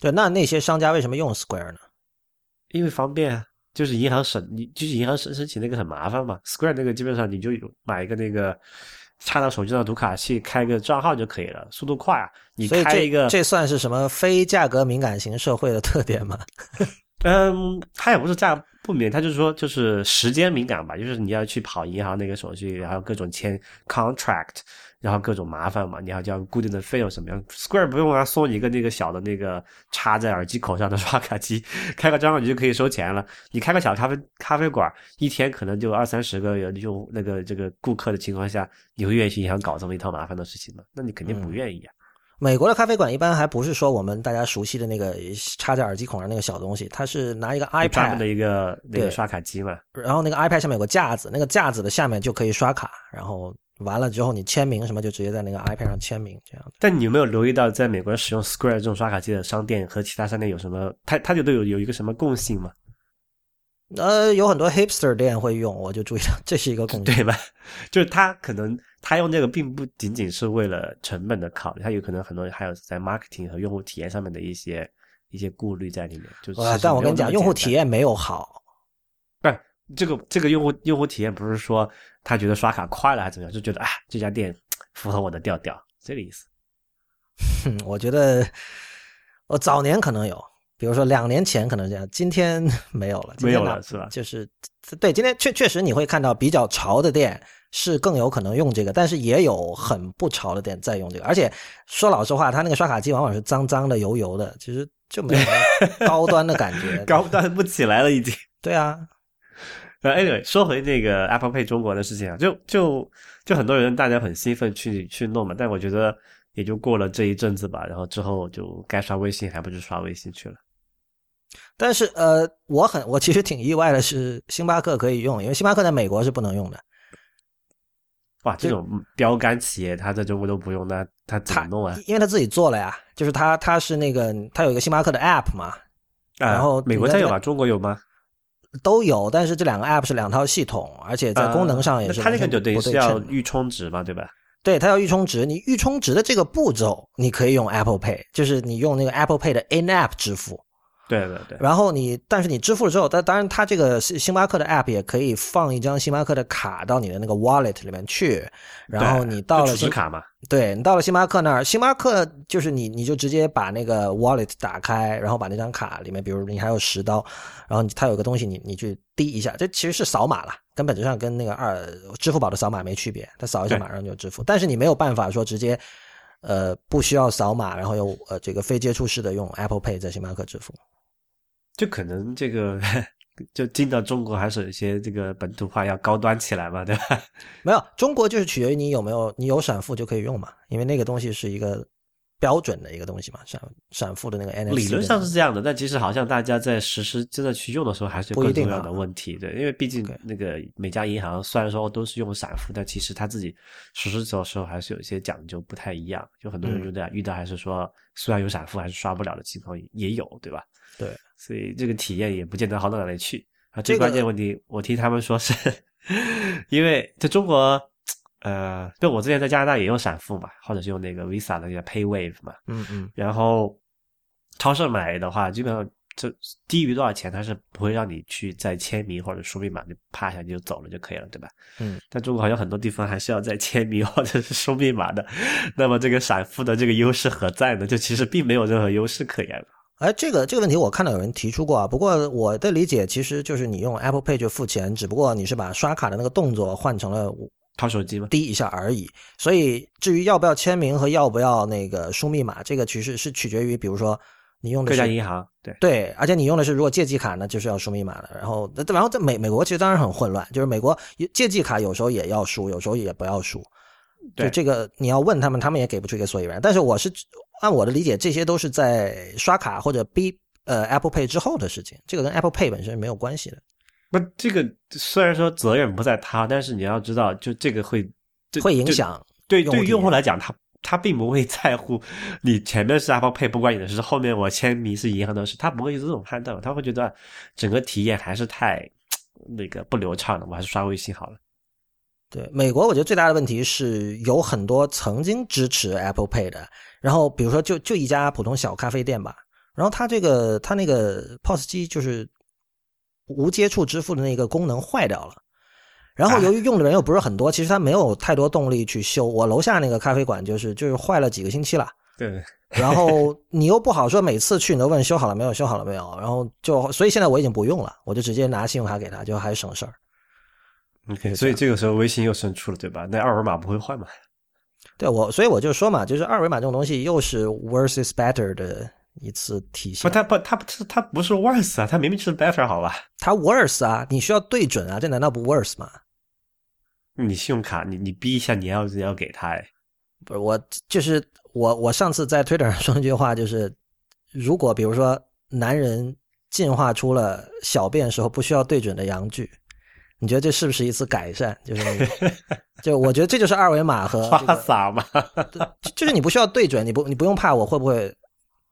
对，那那些商家为什么用 Square 呢？因为方便啊，就是银行审你，就是银行申申请那个很麻烦嘛。Square 那个基本上你就买一个那个插到手机上读卡器，开个账号就可以了，速度快啊。你开一个，这算是什么非价格敏感型社会的特点吗？*laughs* 嗯，它也不是价。不敏，他就是说，就是时间敏感吧，就是你要去跑银行那个手续，然后各种签 contract，然后各种麻烦嘛，你要交固定的费用什么样？Square 不用啊，送你一个那个小的那个插在耳机口上的刷卡机，开个账号你就可以收钱了。你开个小咖啡咖啡馆，一天可能就二三十个用那个这个顾客的情况下，你会愿意去银行搞这么一套麻烦的事情吗？那你肯定不愿意啊。美国的咖啡馆一般还不是说我们大家熟悉的那个插在耳机孔上那个小东西，它是拿一个 iPad 的一个那个刷卡机嘛，然后那个 iPad 下面有个架子，那个架子的下面就可以刷卡，然后完了之后你签名什么就直接在那个 iPad 上签名这样。但你有没有留意到，在美国使用 Square 这种刷卡机的商店和其他商店有什么？它它就都有有一个什么共性吗？呃，有很多 hipster 店会用，我就注意到这是一个共性，*laughs* 对吧？就是他可能。他用这个并不仅仅是为了成本的考虑，他有可能很多还有在 marketing 和用户体验上面的一些一些顾虑在里面。就是，但我跟你讲，用户体验没有好。这个这个用户用户体验不是说他觉得刷卡快了还是怎么样，就觉得啊这家店符合我的调调，这个意思。*laughs* 我觉得我早年可能有，比如说两年前可能这样，今天 *laughs* 没有了，没有了是吧？就是对，今天确确实你会看到比较潮的店。是更有可能用这个，但是也有很不潮的店在用这个。而且说老实话，他那个刷卡机往往是脏脏的、油油的，其实就没有高端的感觉，*laughs* 高端不起来了已经。对啊，说回那个 Apple Pay 中国的事情啊，就就就很多人大家很兴奋去去弄嘛，但我觉得也就过了这一阵子吧，然后之后就该刷微信还不是刷微信去了。但是呃，我很我其实挺意外的是，星巴克可以用，因为星巴克在美国是不能用的。哇，这种标杆企业，他在中国都不用，那他怎么弄啊？因为他自己做了呀，就是他他是那个他有一个星巴克的 App 嘛，然后美国才有啊？中国有吗？都有，但是这两个 App 是两套系统，而且在功能上也是。它那个就等于是要预充值嘛，对吧？对，它要预充值，你预充值的这个步骤，你可以用 Apple Pay，就是你用那个 Apple Pay 的 In App 支付。对对对，然后你，但是你支付了之后，但当然，它这个星巴克的 app 也可以放一张星巴克的卡到你的那个 wallet 里面去，然后你到了储值卡嘛，对你到了星巴克那儿，星巴克就是你，你就直接把那个 wallet 打开，然后把那张卡里面，比如你还有十刀，然后它有个东西，你你去滴一下，这其实是扫码了，跟本质上跟那个二支付宝的扫码没区别，它扫一下马上就支付，但是你没有办法说直接，呃，不需要扫码，然后又呃这个非接触式的用 Apple Pay 在星巴克支付。就可能这个 *laughs* 就进到中国还是有一些这个本土化要高端起来嘛，*laughs* 对吧？没有，中国就是取决于你有没有你有闪付就可以用嘛，因为那个东西是一个标准的一个东西嘛，闪闪付的那个 NFC。理论上是这样的，但其实好像大家在实施真的去用的时候，还是有不一定啊更重要的问题。对，因为毕竟那个每家银行虽然说都是用闪付，但其实他自己实施的时候还是有一些讲究，不太一样。就很多人嗯遇到、遇到还是说，虽然有闪付，还是刷不了的情况也有，对吧？对，所以这个体验也不见得好到哪里去啊。最关键问题，我听他们说是，*laughs* 因为在中国，呃，对我之前在加拿大也用闪付嘛，或者是用那个 Visa 的那个 PayWave 嘛，嗯嗯，然后超市买的话，基本上就低于多少钱，它是不会让你去再签名或者输密码，就啪一下你就走了就可以了，对吧？嗯，但中国好像很多地方还是要再签名或者是输密码的，那么这个闪付的这个优势何在呢？就其实并没有任何优势可言了。哎，这个这个问题我看到有人提出过啊，不过我的理解其实就是你用 Apple Pay 就付钱，只不过你是把刷卡的那个动作换成了掏手机吗？滴一下而已。所以至于要不要签名和要不要那个输密码，这个其实是取决于，比如说你用的各家是银行对。对，而且你用的是如果借记卡呢，就是要输密码的。然后，然后在美美国其实当然很混乱，就是美国借记卡有时候也要输，有时候也不要输。就对这个你要问他们，他们也给不出一个所以然。但是我是按我的理解，这些都是在刷卡或者 B 呃 Apple Pay 之后的事情，这个跟 Apple Pay 本身没有关系的，那这个虽然说责任不在他，但是你要知道，就这个会这会影响对对用户来讲，他他并不会 *laughs* 在乎你前面是 Apple Pay 不关你的事，后面我签名是银行的事，他不会有这种判断，他会觉得整个体验还是太那个不流畅了，我还是刷微信好了。对美国，我觉得最大的问题是有很多曾经支持 Apple Pay 的，然后比如说就就一家普通小咖啡店吧，然后它这个它那个 POS 机就是无接触支付的那个功能坏掉了，然后由于用的人又不是很多，其实他没有太多动力去修。我楼下那个咖啡馆就是就是坏了几个星期了。对，*laughs* 然后你又不好说每次去你都问修好了没有，修好了没有，然后就所以现在我已经不用了，我就直接拿信用卡给他，就还省事儿。OK，所以这个时候微信又胜出了，对吧？那二维码不会坏嘛？对我，所以我就说嘛，就是二维码这种东西又是 worse is better 的一次体不，现。它不，他不是，他不是 worse 啊，他明明就是 better 好吧？他 worse 啊，你需要对准啊，这难道不 worse 吗？你信用卡，你你逼一下，你要你要给他，哎，不是我，就是我，我上次在 Twitter 上说那句话，就是如果比如说男人进化出了小便时候不需要对准的阳具，你觉得这是不是一次改善？就是那个，就我觉得这就是二维码和、花洒嘛。*laughs* 就就是你不需要对准，你不你不用怕我会不会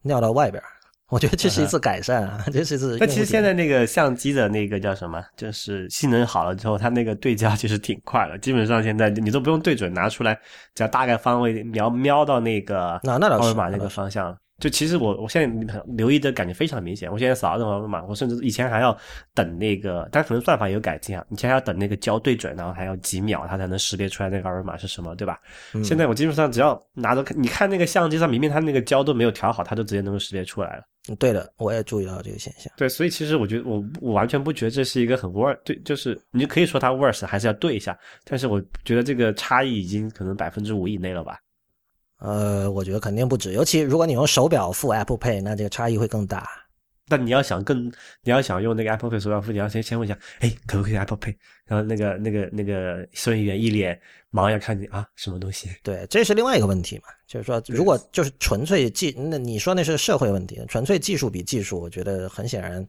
尿到外边儿。我觉得这是一次改善啊，*laughs* 这是一次用户体验。但其实现在那个相机的那个叫什么，就是性能好了之后，它那个对焦其实挺快了。基本上现在你都不用对准拿出来，只要大概方位瞄瞄到那个那那倒是二维码那个方向。就其实我我现在留意的感觉非常明显，我现在扫到二维码，我甚至以前还要等那个，但可能算法有改进啊，以前还要等那个焦对准，然后还要几秒它才能识别出来那个二维码是什么，对吧？嗯现在我基本上只要拿着看，你看那个相机上明明它那个胶都没有调好，它就直接能够识别出来了。嗯对的，我也注意到这个现象。对，所以其实我觉得我我完全不觉得这是一个很 worse，对，就是你可以说它 worse，还是要对一下，但是我觉得这个差异已经可能百分之五以内了吧。呃，我觉得肯定不止，尤其如果你用手表付 Apple Pay，那这个差异会更大。但你要想更，你要想用那个 Apple Pay 手表付，你要先先问一下，哎，可不可以 Apple Pay？然后那个那个那个收银员一脸忙要看你啊，什么东西？对，这是另外一个问题嘛，就是说，如果就是纯粹技，那你说那是社会问题，纯粹技术比技术，我觉得很显然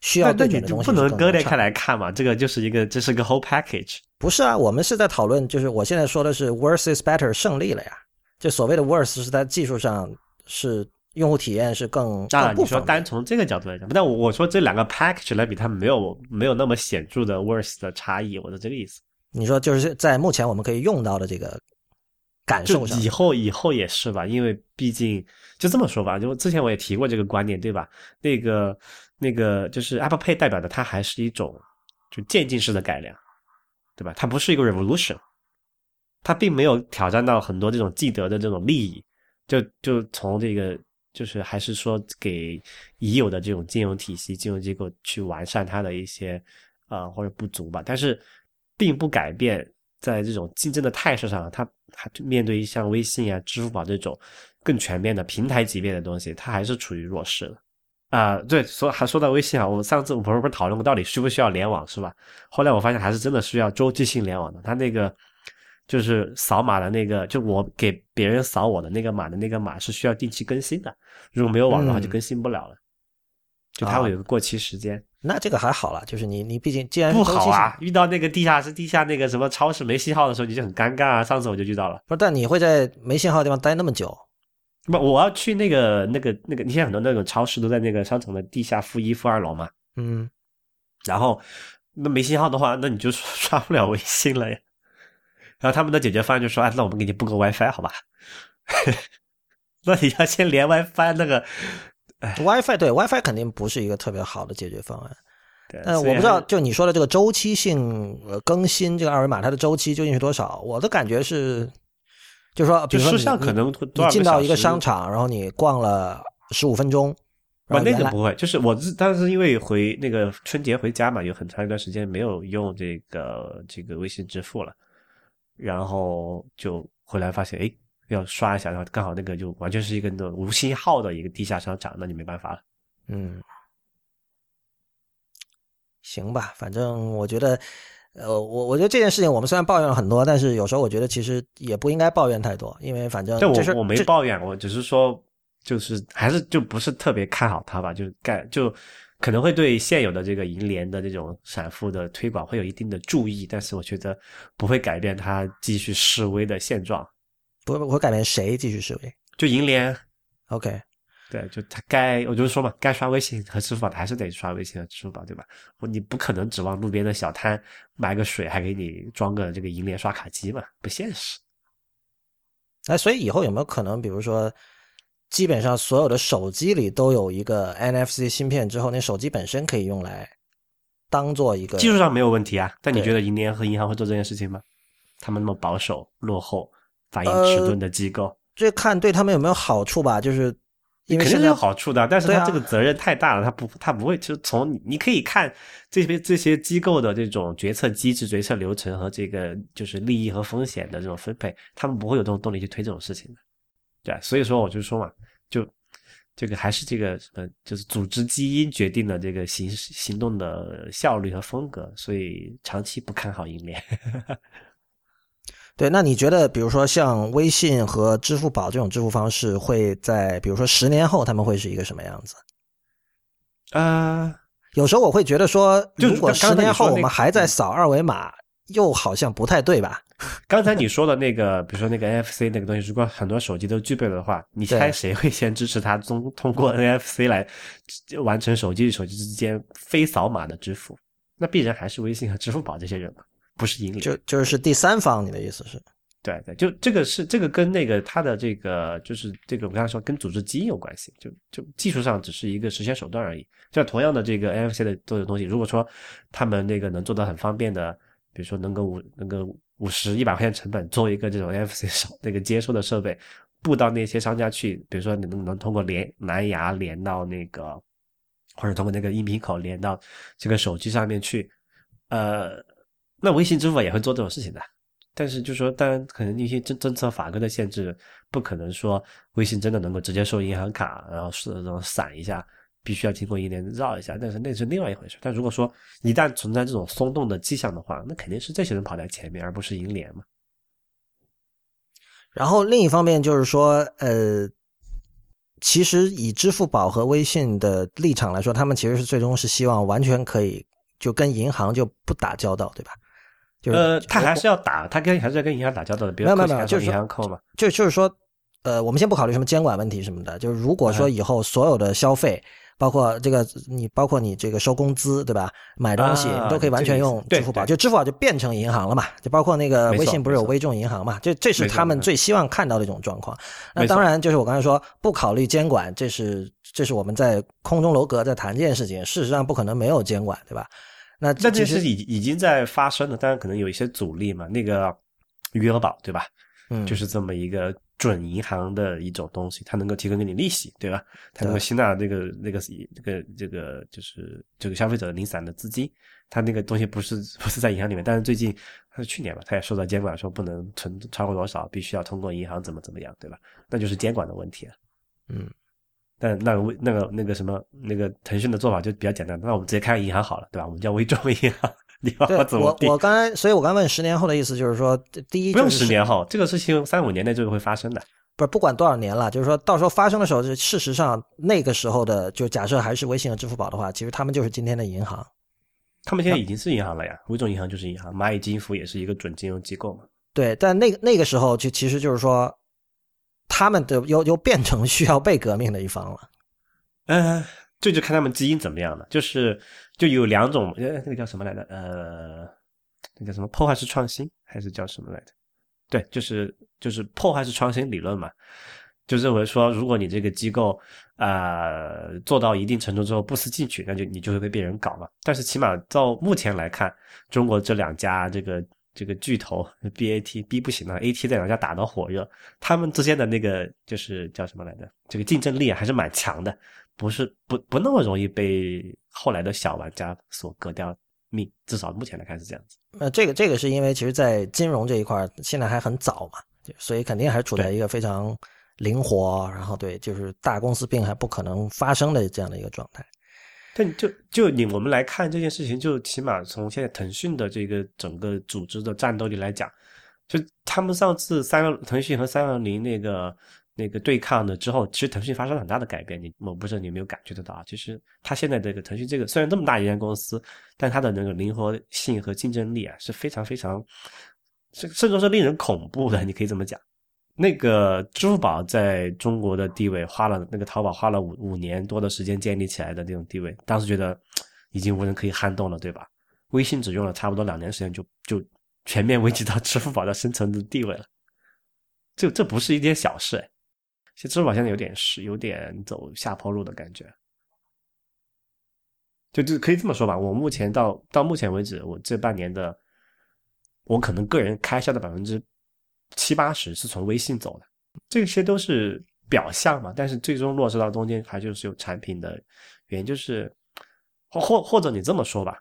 需要对准的东西就不能割裂开来看嘛？这个就是一个，这是个 whole package。不是啊，我们是在讨论，就是我现在说的是 worse is better 胜利了呀。就所谓的 worse 是在技术上是用户体验是更啊，你说单从这个角度来讲，但我我说这两个 package 来比，它没有没有那么显著的 worse 的差异，我是这个意思。你说就是在目前我们可以用到的这个感受上以，后以后也是吧，因为毕竟就这么说吧，就之前我也提过这个观点，对吧？那个那个就是 Apple Pay 代表的，它还是一种就渐进式的改良，对吧？它不是一个 revolution，它并没有挑战到很多这种既得的这种利益，就就从这个就是还是说给已有的这种金融体系、金融机构去完善它的一些啊、或者不足吧，但是并不改变在这种竞争的态势上，它它面对像微信啊、支付宝这种更全面的平台级别的东西，它还是处于弱势的。啊、对，说还说到微信啊，我上次我不是不是讨论过到底需不需要联网是吧？后来我发现还是真的需要周期性联网的，它那个就是扫码的那个，就我给别人扫我的那个码的那个码是需要定期更新的，如果没有网的话就更新不了了，就它会有个过期时间。那这个还好了，就是你你毕竟既然不好啊，遇到那个地下室、地下那个什么超市没信号的时候，你就很尴尬啊。上次我就遇到了，不是？但你会在没信号的地方待那么久？不，我要去那个那个那个，你现在很多那种超市都在那个商场的地下负一、负二楼嘛。嗯，然后那没信号的话，那你就刷不了微信了呀。然后他们的解决方案就说：“哎，那我们给你布个 WiFi 好吧？*laughs* 那你要先连 WiFi 那个。” WiFi 对 WiFi 肯定不是一个特别好的解决方案，但我不知道，就你说的这个周期性呃更新这个二维码，它的周期究竟是多少？我的感觉是，就是说，比如说你你进到一个商场，然后你逛了十五分钟，啊，那个不会，就是我当时因为回那个春节回家嘛，有很长一段时间没有用这个这个微信支付了，然后就回来发现，哎。要刷一下，然后刚好那个就完全是一个那无信号的一个地下商场，那你没办法了。嗯，行吧，反正我觉得，呃，我我觉得这件事情我们虽然抱怨了很多，但是有时候我觉得其实也不应该抱怨太多，因为反正这我我没抱怨，我只是说就是还是就不是特别看好它吧，就是干就可能会对现有的这个银联的这种闪付的推广会有一定的注意，但是我觉得不会改变它继续示威的现状。不会改变谁继续示威？就银联，OK，对，就他该，我就是说嘛，该刷微信和支付宝的还是得刷微信和支付宝，对吧？你不可能指望路边的小摊买个水还给你装个这个银联刷卡机嘛，不现实。哎，所以以后有没有可能，比如说，基本上所有的手机里都有一个 NFC 芯片，之后那手机本身可以用来当做一个技术上没有问题啊？但你觉得银联和银行会做这件事情吗？他们那么保守落后？反应迟钝的机构，这看对他们有没有好处吧？就是因为肯定是有好处的，但是他这个责任太大了，他不，他不会就从你可以看这些这些机构的这种决策机制、决策流程和这个就是利益和风险的这种分配，他们不会有这种动力去推这种事情的，对所以说我就说嘛，就这个还是这个呃，就是组织基因决定了这个行行动的效率和风格，所以长期不看好银联。*laughs* 对，那你觉得，比如说像微信和支付宝这种支付方式，会在比如说十年后他们会是一个什么样子？啊，有时候我会觉得说，如果十年后我们还在扫二维码，又好像不太对吧？*laughs* 刚才你说的那个，*laughs* 比如说那个 NFC 那个东西，如果很多手机都具备了的话，你猜谁会先支持它通通过 *laughs* NFC 来完成手机与手机之间非扫码的支付？那必然还是微信和支付宝这些人嘛。不是盈利，就就是第三方，你的意思是？对对，就这个是这个跟那个它的这个就是这个我刚才说跟组织基因有关系，就就技术上只是一个实现手段而已。像同样的这个 NFC 的做的东西，如果说他们那个能做到很方便的，比如说能够五能够五十一百块钱成本做一个这种 NFC 手那个接收的设备，布到那些商家去，比如说你能能通过连蓝牙连到那个，或者通过那个音频口连到这个手机上面去，呃。那微信、支付宝也会做这种事情的，但是就说，当然可能一些政政策法规的限制，不可能说微信真的能够直接收银行卡，然后是这种闪一下，必须要经过银联绕一下，但是那是另外一回事。但如果说一旦存在这种松动的迹象的话，那肯定是这些人跑在前面，而不是银联嘛。然后另一方面就是说，呃，其实以支付宝和微信的立场来说，他们其实是最终是希望完全可以就跟银行就不打交道，对吧？就呃，他还是要打，他跟还是要跟银行打交道的，没有没有，就是银行扣嘛。就就是说，呃，我们先不考虑什么监管问题什么的，就是如果说以后所有的消费，包括这个你，包括你这个收工资，对吧？买东西你都可以完全用支付宝，就支付宝就变成银行了嘛。就包括那个微信不是有微众银行嘛？这这是他们最希望看到的一种状况。那当然，就是我刚才说不考虑监管，这是这是我们在空中楼阁在谈这件事情。事实上不可能没有监管，对吧？那这其实已已经在发生了，当然可能有一些阻力嘛。那个余额宝对吧？嗯，就是这么一个准银行的一种东西，它能够提供给你利息，对吧？它能够吸纳这个那个这个这个就是这个消费者零散的资金。它那个东西不是不是在银行里面，但是最近它是去年吧，它也受到监管，说不能存超过多少，必须要通过银行怎么怎么样，对吧？那就是监管的问题了。嗯。但那个微那个那个什么那个腾讯的做法就比较简单，那我们直接开个银行好了，对吧？我们叫微众银行，你要对怎么定？我我刚才，所以我刚问十年后的意思就是说，第一不用就是十年后，这个事情三五年内就会发生的。不是不管多少年了，就是说到时候发生的时候，就事实上那个时候的，就假设还是微信和支付宝的话，其实他们就是今天的银行。他们现在已经是银行了呀，微众银行就是银行，蚂蚁金服也是一个准金融机构嘛。对，但那个那个时候就其实就是说，他们的又又变成需要被革命的一方了。嗯，这就看他们基因怎么样了。就是就有两种，呃，那个叫什么来着？呃，那叫什么破坏式创新还是叫什么来着？对，就是就是破坏式创新理论嘛，就认为说，如果你这个机构呃做到一定程度之后不思进取，那就你就会被别人搞嘛。但是起码到目前来看，中国这两家这个这个巨头 BAT B 不行了，AT 在两家打得火热，他们之间的那个就是叫什么来着？这个竞争力还是蛮强的，不是不不那么容易被后来的小玩家所割掉命，至少目前来看是这样子。呃，这个这个是因为其实，在金融这一块现在还很早嘛，所以肯定还是处在一个非常灵活，然后对，就是大公司病还不可能发生的这样的一个状态。但就就你我们来看这件事情，就起码从现在腾讯的这个整个组织的战斗力来讲，就他们上次三六腾讯和三六零那个那个对抗的之后，其实腾讯发生了很大的改变。你我不知道你有没有感觉得到啊？其实它现在这个腾讯这个虽然这么大一家公司，但它的那个灵活性和竞争力啊是非常非常，甚甚至是令人恐怖的。你可以这么讲。那个支付宝在中国的地位，花了那个淘宝花了五五年多的时间建立起来的那种地位，当时觉得已经无人可以撼动了，对吧？微信只用了差不多两年时间就就全面危及到支付宝的生存的地位了，这这不是一件小事哎。其实支付宝现在有点是有点走下坡路的感觉，就就可以这么说吧。我目前到到目前为止，我这半年的，我可能个人开销的百分之。七八十是从微信走的，这些都是表象嘛，但是最终落实到中间还就是有产品的原因，就是或或或者你这么说吧，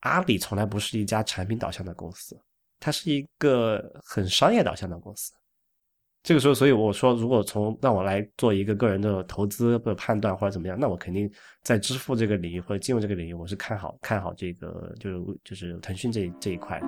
阿里从来不是一家产品导向的公司，它是一个很商业导向的公司。这个时候，所以我说，如果从让我来做一个个人的投资的判断或者怎么样，那我肯定在支付这个领域或者金融这个领域，我是看好看好这个就是就是腾讯这这一块。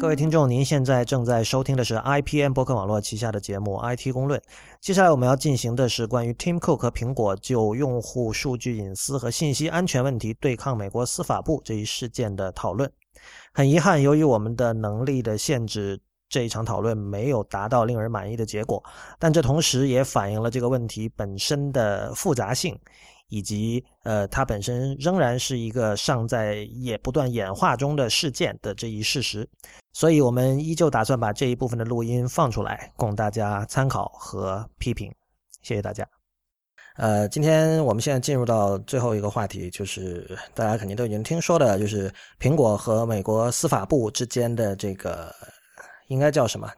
各位听众，您现在正在收听的是 IPM 博客网络旗下的节目《IT 公论》。接下来我们要进行的是关于 Tim Cook 和苹果就用户数据隐私和信息安全问题对抗美国司法部这一事件的讨论。很遗憾，由于我们的能力的限制，这一场讨论没有达到令人满意的结果。但这同时也反映了这个问题本身的复杂性。以及呃，它本身仍然是一个尚在也不断演化中的事件的这一事实，所以我们依旧打算把这一部分的录音放出来，供大家参考和批评。谢谢大家。呃，今天我们现在进入到最后一个话题，就是大家肯定都已经听说的，就是苹果和美国司法部之间的这个应该叫什么？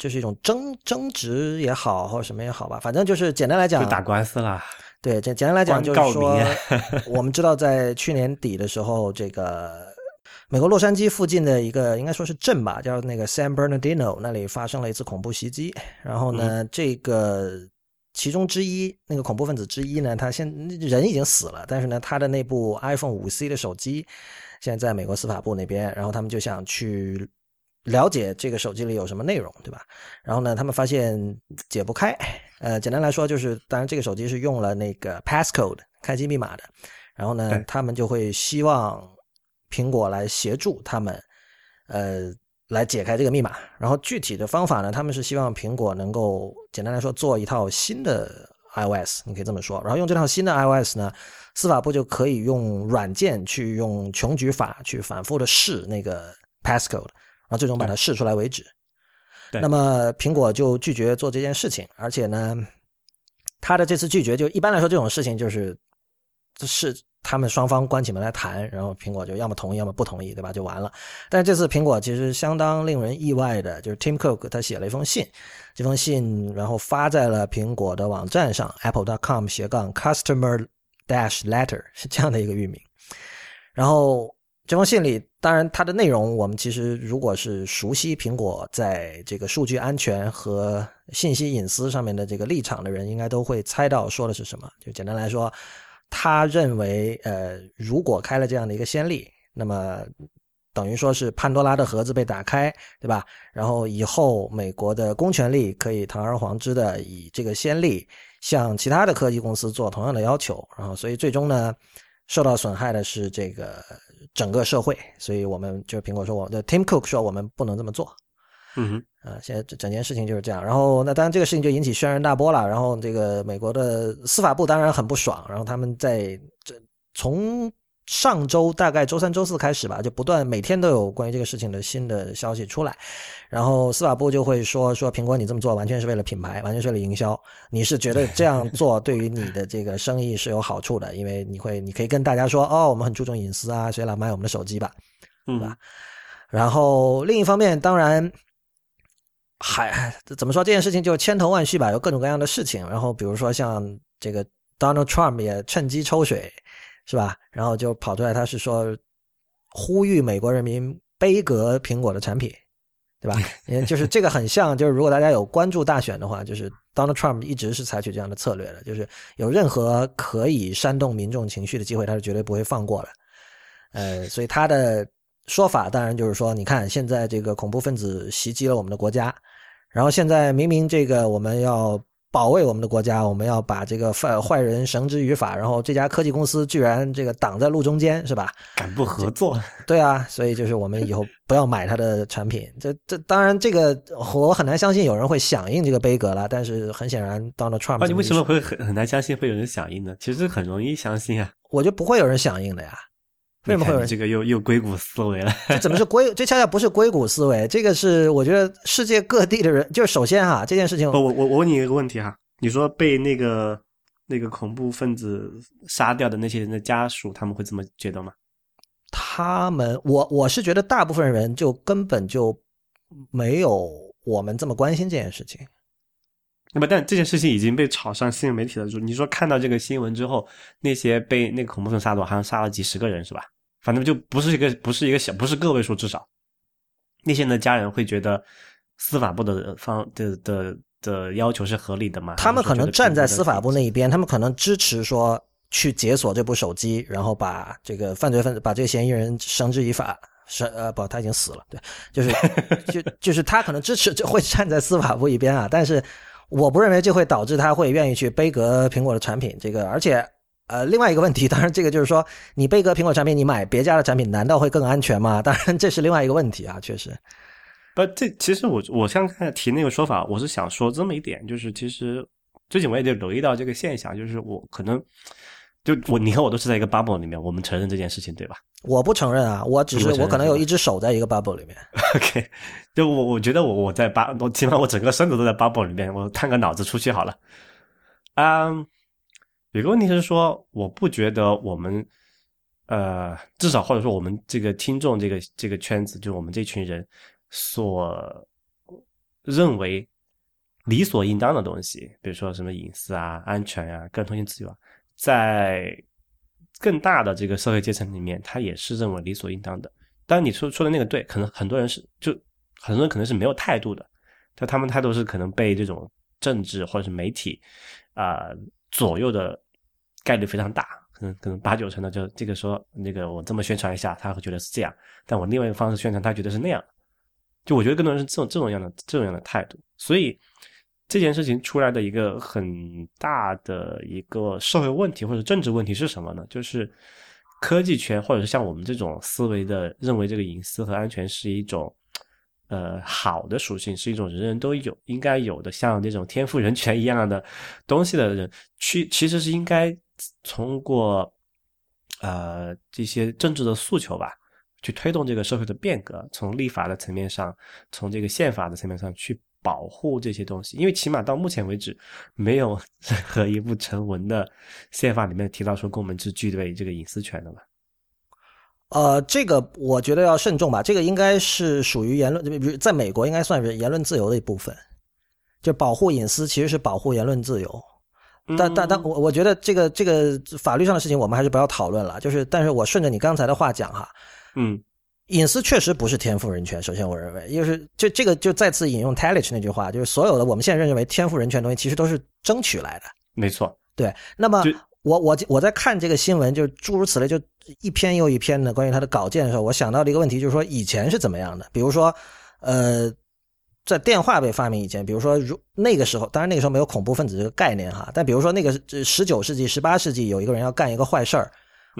就是一种争争执也好，或者什么也好吧，反正就是简单来讲，就打官司啦。对，简简单来讲就是说，*laughs* 我们知道在去年底的时候，这个美国洛杉矶附近的一个应该说是镇吧，叫那个 San Bernardino，那里发生了一次恐怖袭击。然后呢，这个其中之一那个恐怖分子之一呢，他现人已经死了，但是呢，他的那部 iPhone 五 C 的手机现在在美国司法部那边，然后他们就想去。了解这个手机里有什么内容，对吧？然后呢，他们发现解不开。呃，简单来说就是，当然这个手机是用了那个 passcode 开机密码的。然后呢，他们就会希望苹果来协助他们，呃，来解开这个密码。然后具体的方法呢，他们是希望苹果能够简单来说做一套新的 iOS，你可以这么说。然后用这套新的 iOS 呢，司法部就可以用软件去用穷举法去反复的试那个 passcode。然后最终把它试出来为止。那么苹果就拒绝做这件事情，而且呢，他的这次拒绝就一般来说这种事情就是是他们双方关起门来谈，然后苹果就要么同意要么不同意，对吧？就完了。但是这次苹果其实相当令人意外的，就是 Tim Cook 他写了一封信，这封信然后发在了苹果的网站上，apple.com 斜杠 customer dash letter 是这样的一个域名，然后。这封信里，当然它的内容，我们其实如果是熟悉苹果在这个数据安全和信息隐私上面的这个立场的人，应该都会猜到说的是什么。就简单来说，他认为，呃，如果开了这样的一个先例，那么等于说是潘多拉的盒子被打开，对吧？然后以后美国的公权力可以堂而皇之的以这个先例向其他的科技公司做同样的要求，然后所以最终呢，受到损害的是这个。整个社会，所以我们就是苹果说，我的 Tim Cook 说我们不能这么做。嗯哼，啊，现在整整件事情就是这样。然后，那当然这个事情就引起轩然大波了。然后，这个美国的司法部当然很不爽。然后他们在这从。上周大概周三、周四开始吧，就不断每天都有关于这个事情的新的消息出来，然后司法部就会说说苹果你这么做完全是为了品牌，完全是为了营销，你是觉得这样做对于你的这个生意是有好处的，*laughs* 因为你会你可以跟大家说哦，我们很注重隐私啊，所以来买我们的手机吧，对吧？然后另一方面，当然还怎么说这件事情就千头万绪吧，有各种各样的事情，然后比如说像这个 Donald Trump 也趁机抽水。是吧？然后就跑出来，他是说呼吁美国人民杯革苹果的产品，对吧？就是这个很像，就是如果大家有关注大选的话，就是 Donald Trump 一直是采取这样的策略的，就是有任何可以煽动民众情绪的机会，他是绝对不会放过的。呃，所以他的说法当然就是说，你看现在这个恐怖分子袭击了我们的国家，然后现在明明这个我们要。保卫我们的国家，我们要把这个坏坏人绳之于法。然后这家科技公司居然这个挡在路中间，是吧？敢不合作？对啊，所以就是我们以后不要买他的产品。这这当然，这个我很难相信有人会响应这个杯格了。但是很显然，Donald Trump，你为什么会很很难相信会有人响应呢？其实很容易相信啊。我就不会有人响应的呀。为什么会有这个又又硅谷思维了？这怎么是硅？这恰恰不是硅谷思维，这个是我觉得世界各地的人。就是首先哈，这件事情，我我我问你一个问题哈，你说被那个那个恐怖分子杀掉的那些人的家属，他们会这么觉得吗？他们，我我是觉得大部分人就根本就没有我们这么关心这件事情。那么，但这件事情已经被炒上新闻媒体了。你说看到这个新闻之后，那些被那个恐怖分子杀的，好像杀了几十个人，是吧？反正就不是一个，不是一个小，不是个位数，至少那些人的家人会觉得司法部的方的的的要求是合理的吗？他们可能站在司法部那一边，他们可能支持说去解锁这部手机，然后把这个犯罪分子、把这个嫌疑人绳之以法。是呃不，他已经死了。对，就是就就是他可能支持，就会站在司法部一边啊，但是。我不认为这会导致他会愿意去背格苹果的产品。这个，而且，呃，另外一个问题，当然，这个就是说，你背格苹果产品，你买别家的产品，难道会更安全吗？*laughs* 当然，这是另外一个问题啊，确实。不，这其实我我刚才提那个说法，我是想说这么一点，就是其实最近我也就留意到这个现象，就是我可能就我你和我都是在一个 bubble 里面，我们承认这件事情，对吧？我不承认啊，我只是我可能有一只手在一个 bubble 里面。OK，就我我觉得我我在巴，我起码我整个身子都在 bubble 里面，我探个脑子出去好了。嗯，有个问题是说，我不觉得我们呃，至少或者说我们这个听众这个这个圈子，就我们这群人所认为理所应当的东西，比如说什么隐私啊、安全呀、个人通信自由，在。更大的这个社会阶层里面，他也是认为理所应当的。当然，你说说的那个对，可能很多人是就很多人可能是没有态度的，就他们态度是可能被这种政治或者是媒体啊左右的概率非常大，可能可能八九成的就这个说那个我这么宣传一下，他会觉得是这样，但我另外一个方式宣传，他觉得是那样。就我觉得更多人是这种这种样的这种样的态度，所以。这件事情出来的一个很大的一个社会问题或者政治问题是什么呢？就是科技圈或者是像我们这种思维的，认为这个隐私和安全是一种呃好的属性，是一种人人都有应该有的，像这种天赋人权一样的东西的人，去其实是应该通过呃这些政治的诉求吧，去推动这个社会的变革，从立法的层面上，从这个宪法的层面上去。保护这些东西，因为起码到目前为止，没有 *laughs* 任何一部成文的宪法里面提到说公民是具备这个隐私权的嘛。呃，这个我觉得要慎重吧。这个应该是属于言论，比如在美国应该算是言论自由的一部分，就保护隐私其实是保护言论自由。但但但我我觉得这个这个法律上的事情我们还是不要讨论了。就是，但是我顺着你刚才的话讲哈，嗯，隐私确实不是天赋人权。首先，我认为，就是就这个就再次引用 Talich 那句话，就是所有的我们现在认为天赋人权的东西，其实都是争取来的。没错，对。那么我我我在看这个新闻，就诸如此类，就一篇又一篇的关于他的稿件的时候，我想到了一个问题就是说，以前是怎么样的？比如说，呃，在电话被发明以前，比如说如那个时候，当然那个时候没有恐怖分子这个概念哈，但比如说那个十九世纪、十八世纪有一个人要干一个坏事儿，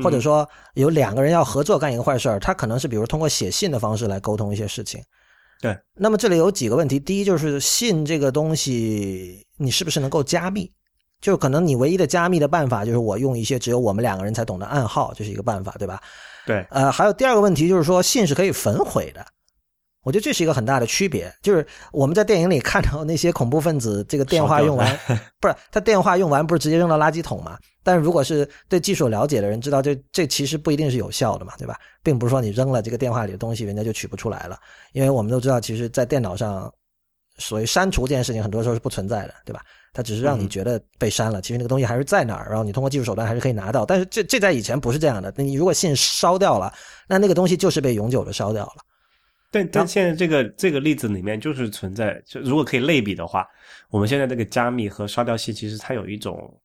或者说有两个人要合作干一个坏事儿，他可能是比如通过写信的方式来沟通一些事情。对。那么这里有几个问题，第一就是信这个东西，你是不是能够加密？就可能你唯一的加密的办法就是我用一些只有我们两个人才懂的暗号，这是一个办法，对吧？对。呃，还有第二个问题就是说信是可以焚毁的，我觉得这是一个很大的区别。就是我们在电影里看到那些恐怖分子这个电话用完，不是他电话用完不是直接扔到垃圾桶嘛？但是如果是对技术了解的人知道，这这其实不一定是有效的嘛，对吧？并不是说你扔了这个电话里的东西，人家就取不出来了，因为我们都知道，其实在电脑上，所谓删除这件事情很多时候是不存在的，对吧？它只是让你觉得被删了，其实那个东西还是在那儿，然后你通过技术手段还是可以拿到。但是这这在以前不是这样的。那你如果信烧掉了，那那个东西就是被永久的烧掉了。但但现在这个这个例子里面就是存在，就如果可以类比的话，我们现在这个加密和烧掉系，其实它有一种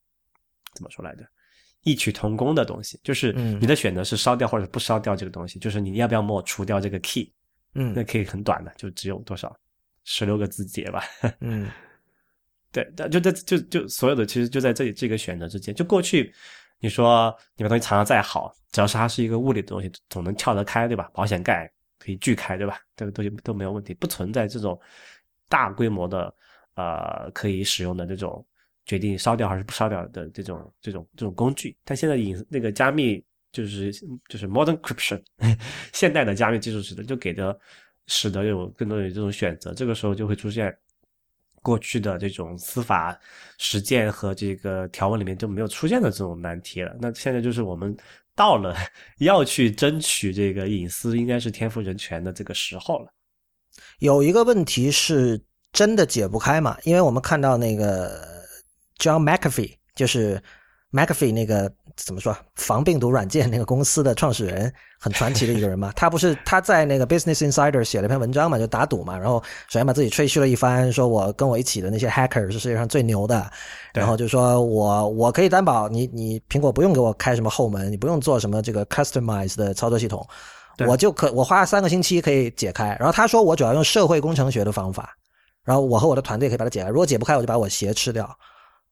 怎么说来着，异曲同工的东西，就是你的选择是烧掉或者不烧掉这个东西，就是你要不要抹除掉这个 key，嗯，那可以很短的，就只有多少十六个字节吧，*laughs* 嗯。对，就在就就所有的其实就在这里这个选择之间。就过去，你说你把东西藏的再好，只要是它是一个物理的东西，总能撬得开，对吧？保险盖可以锯开，对吧？这个东西都没有问题，不存在这种大规模的呃可以使用的这种决定烧掉还是不烧掉的这种这种这种工具。但现在隐那个加密就是就是 modern encryption *laughs* 现代的加密技术使得就给的使得有更多的这种选择，这个时候就会出现。过去的这种司法实践和这个条文里面就没有出现的这种难题了。那现在就是我们到了要去争取这个隐私，应该是天赋人权的这个时候了。有一个问题是真的解不开嘛？因为我们看到那个 John McAfee，就是 McAfee 那个。怎么说？防病毒软件那个公司的创始人很传奇的一个人嘛。他不是他在那个 Business Insider 写了一篇文章嘛，就打赌嘛。然后首先把自己吹嘘了一番，说我跟我一起的那些 hacker 是世界上最牛的。然后就说我我可以担保，你你苹果不用给我开什么后门，你不用做什么这个 customized 的操作系统，我就可我花三个星期可以解开。然后他说我主要用社会工程学的方法，然后我和我的团队可以把它解开。如果解不开，我就把我鞋吃掉。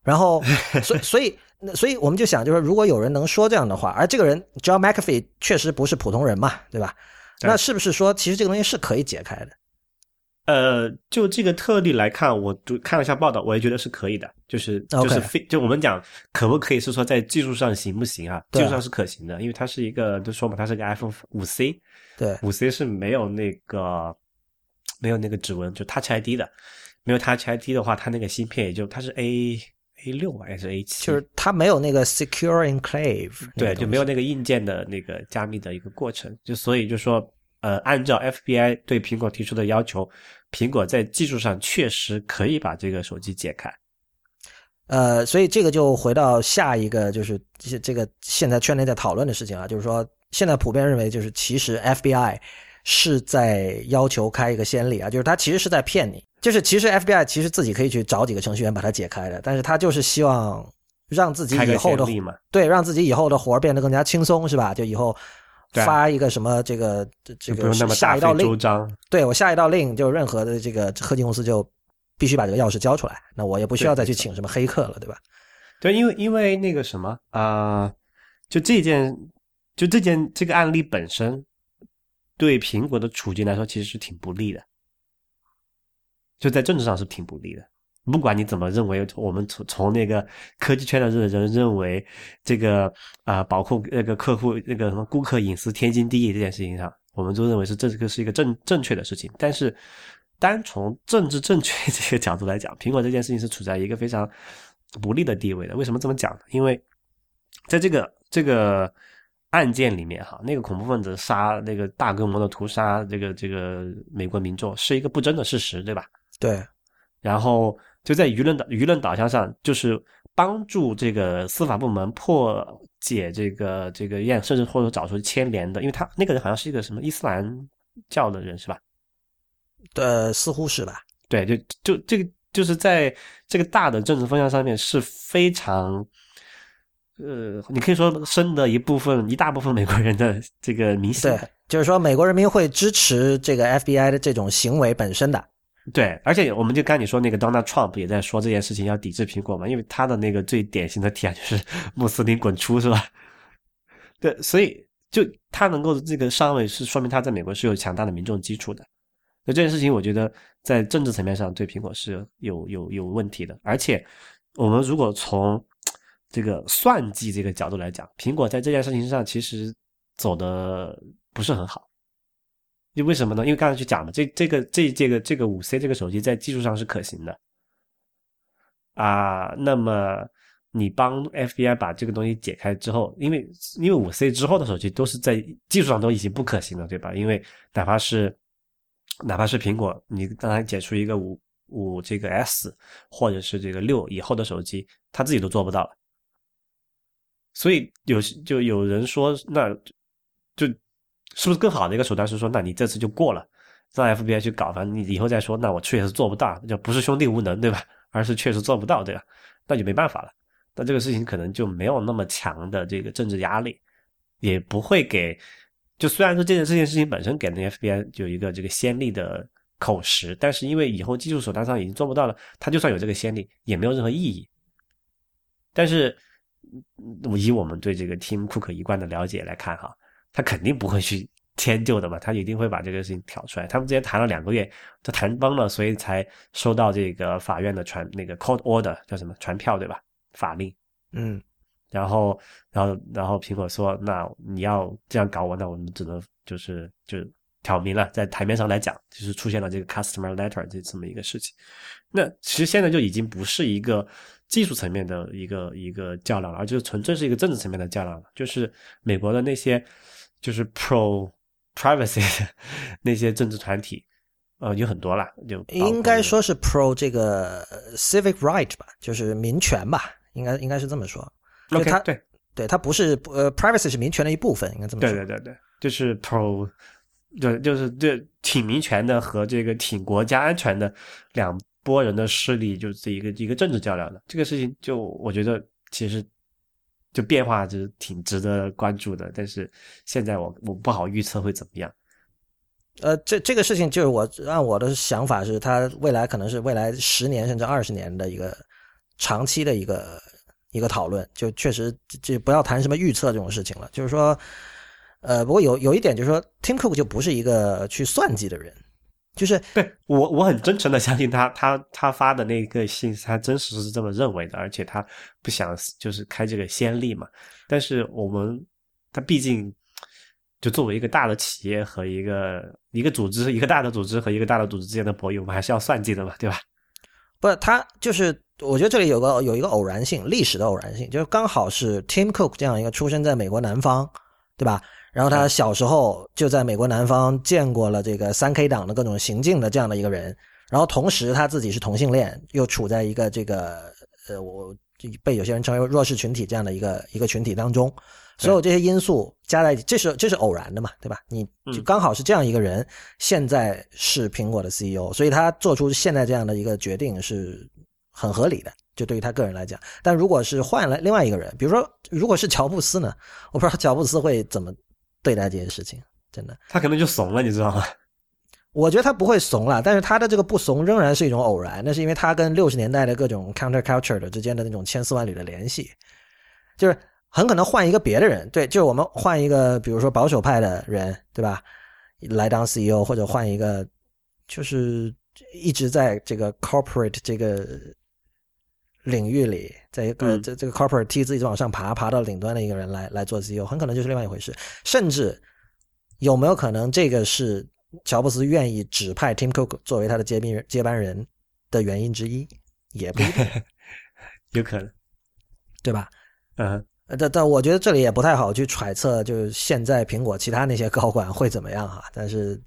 然后所所以。那所以我们就想，就是如果有人能说这样的话，而这个人 John McAfee 确实不是普通人嘛，对吧？那是不是说，其实这个东西是可以解开的？呃，就这个特例来看，我就看了一下报道，我也觉得是可以的。就是就是非就我们讲可不可以是说在技术上行不行啊？技术上是可行的，因为它是一个就说嘛，它是个 iPhone 五 C，对，五 C 是没有那个没有那个指纹，就 Touch ID 的，没有 Touch ID 的话，它那个芯片也就它是 A。A 六还是 A 七？就是它没有那个 secure enclave，对，就没有那个硬件的那个加密的一个过程。就所以就说，呃，按照 FBI 对苹果提出的要求，苹果在技术上确实可以把这个手机解开。呃，所以这个就回到下一个，就是这这个现在圈内在讨论的事情啊，就是说现在普遍认为，就是其实 FBI 是在要求开一个先例啊，就是他其实是在骗你。就是其实 FBI 其实自己可以去找几个程序员把它解开的，但是他就是希望让自己以后的对让自己以后的活儿变得更加轻松，是吧？就以后发一个什么这个这个下一道令，对我下一道令，就任何的这个科技公司就必须把这个钥匙交出来，那我也不需要再去请什么黑客了，对吧？对，因为因为那个什么啊，就这件就这件这个案例本身对苹果的处境来说其实是挺不利的。就在政治上是挺不利的，不管你怎么认为，我们从从那个科技圈的人人认为这个啊，保护那个客户那个什么顾客隐私天经地义这件事情上，我们都认为是这个是一个正正确的事情。但是，单从政治正确 *laughs* 这个角度来讲，苹果这件事情是处在一个非常不利的地位的。为什么这么讲呢？因为在这个这个案件里面哈，那个恐怖分子杀那个大规模的屠杀这个这个美国民众是一个不争的事实，对吧？对，然后就在舆论导舆论导向上，就是帮助这个司法部门破解这个这个验，甚至或者找出牵连的，因为他那个人好像是一个什么伊斯兰教的人是吧？呃，似乎是吧？对，就就这个就是在这个大的政治方向上面是非常。呃，你可以说深的一部分一大部分美国人的这个迷信，对，就是说美国人民会支持这个 FBI 的这种行为本身的。对，而且我们就刚你说那个 Donald Trump 也在说这件事情要抵制苹果嘛，因为他的那个最典型的提案就是 *laughs* 穆斯林滚出，是吧？对，所以就他能够这个上位，是说明他在美国是有强大的民众基础的。那这件事情，我觉得在政治层面上对苹果是有有有问题的。而且我们如果从这个算计这个角度来讲，苹果在这件事情上其实走的不是很好。因为什么呢？因为刚才去讲了，这这个这这个这个五 C 这个手机在技术上是可行的啊。那么你帮 FBI 把这个东西解开之后，因为因为五 C 之后的手机都是在技术上都已经不可行了，对吧？因为哪怕是哪怕是苹果，你刚才解出一个五五这个 S 或者是这个六以后的手机，它自己都做不到了。所以有就有人说，那就是不是更好的一个手段是说，那你这次就过了，让 FBI 去搞，反正你以后再说，那我确实做不到，就不是兄弟无能，对吧？*laughs* 而是确实做不到，对吧？那就没办法了。那这个事情可能就没有那么强的这个政治压力，也不会给。就虽然说这件这件事情本身给那 FBI 有一个这个先例的口实，但是因为以后技术手段上已经做不到了，他就算有这个先例也没有任何意义。但是。以我们对这个 Tim Cook 一贯的了解来看，哈，他肯定不会去迁就的嘛，他一定会把这个事情挑出来。他们之前谈了两个月，都谈崩了，所以才收到这个法院的传那个 court order 叫什么传票对吧？法令，嗯，然后，然后，然后苹果说，那你要这样搞我，那我们只能就是就挑明了，在台面上来讲，就是出现了这个 customer letter 这这么一个事情。那其实现在就已经不是一个。技术层面的一个一个较量了，而就是纯粹是一个政治层面的较量了。就是美国的那些就是 pro privacy 的 *laughs* 那些政治团体，呃，有很多啦，就应该说是 pro 这个 civic right 吧，就是民权吧，应该应该是这么说。OK，对，对，它不是呃 privacy 是民权的一部分，应该这么说。对对对对，就是 pro，对，就是这挺民权的和这个挺国家安全的两。拨人的势力就是一个一个政治较量的这个事情，就我觉得其实就变化就是挺值得关注的。但是现在我我不好预测会怎么样。呃，这这个事情就是我按我的想法是，它未来可能是未来十年甚至二十年的一个长期的一个一个讨论。就确实就不要谈什么预测这种事情了。就是说，呃，不过有有一点就是说，Tim Cook 就不是一个去算计的人。就是对我，我很真诚的相信他，他他发的那个信，他真实是这么认为的，而且他不想就是开这个先例嘛。但是我们，他毕竟就作为一个大的企业和一个一个组织，一个大的组织和一个大的组织之间的博弈，我们还是要算计的嘛，对吧？不，他就是我觉得这里有个有一个偶然性，历史的偶然性，就是刚好是 Tim Cook 这样一个出生在美国南方，对吧？然后他小时候就在美国南方见过了这个三 K 党的各种行径的这样的一个人，然后同时他自己是同性恋，又处在一个这个呃，我被有些人称为弱势群体这样的一个一个群体当中，所有这些因素加在一起，这是这是偶然的嘛，对吧？你就刚好是这样一个人，现在是苹果的 CEO，所以他做出现在这样的一个决定是很合理的，就对于他个人来讲。但如果是换了另外一个人，比如说如果是乔布斯呢，我不知道乔布斯会怎么。对待这件事情，真的，他可能就怂了，你知道吗？我觉得他不会怂了，但是他的这个不怂仍然是一种偶然，那是因为他跟六十年代的各种 counterculture 的之间的那种千丝万缕的联系，就是很可能换一个别的人，对，就是我们换一个，比如说保守派的人，对吧，来当 CEO，或者换一个就是一直在这个 corporate 这个领域里。在一个这这个 corporate 梯子一直往上爬，爬到顶端的一个人来来做 CEO，很可能就是另外一回事。甚至有没有可能，这个是乔布斯愿意指派 Tim Cook 作为他的接班人接班人的原因之一，也不一定，*laughs* 有可能，对吧？嗯，但但我觉得这里也不太好去揣测，就是现在苹果其他那些高管会怎么样哈。但是，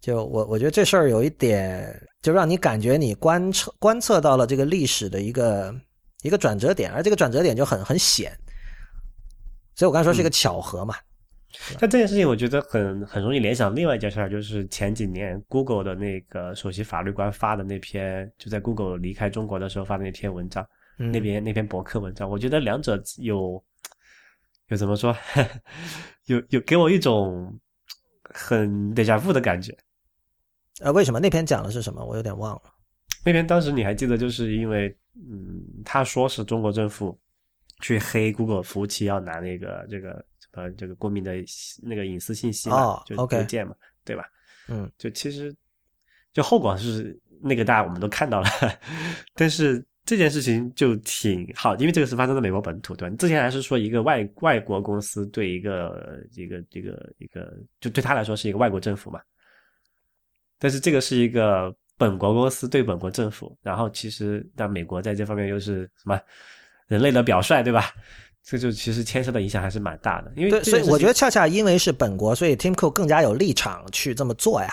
就我我觉得这事儿有一点。就让你感觉你观测观测到了这个历史的一个一个转折点，而这个转折点就很很显，所以我刚才说是一个巧合嘛。但这件事情我觉得很很容易联想另外一件事儿，就是前几年 Google 的那个首席法律官发的那篇，就在 Google 离开中国的时候发的那篇文章，嗯那篇那篇博客文章，我觉得两者有有怎么说，*laughs* 有有给我一种很 deja vu 的感觉。呃，为什么那篇讲的是什么？我有点忘了。那篇当时你还记得，就是因为嗯，他说是中国政府去黑 Google 服务器要拿那个这个呃这个公民的那个隐私信息嘛，哦就 OK 邮件嘛，对吧？嗯，就其实就后果是那个大家我们都看到了，*laughs* 但是这件事情就挺好，因为这个是发生在美国本土，对吧？之前还是说一个外外国公司对一个一个这个一个，就对他来说是一个外国政府嘛，但是这个是一个本国公司对本国政府，然后其实那美国在这方面又是什么人类的表率，对吧？这就其实牵涉的影响还是蛮大的，因为对，所以我觉得恰恰因为是本国，所以 Tim Cook 更加有立场去这么做呀，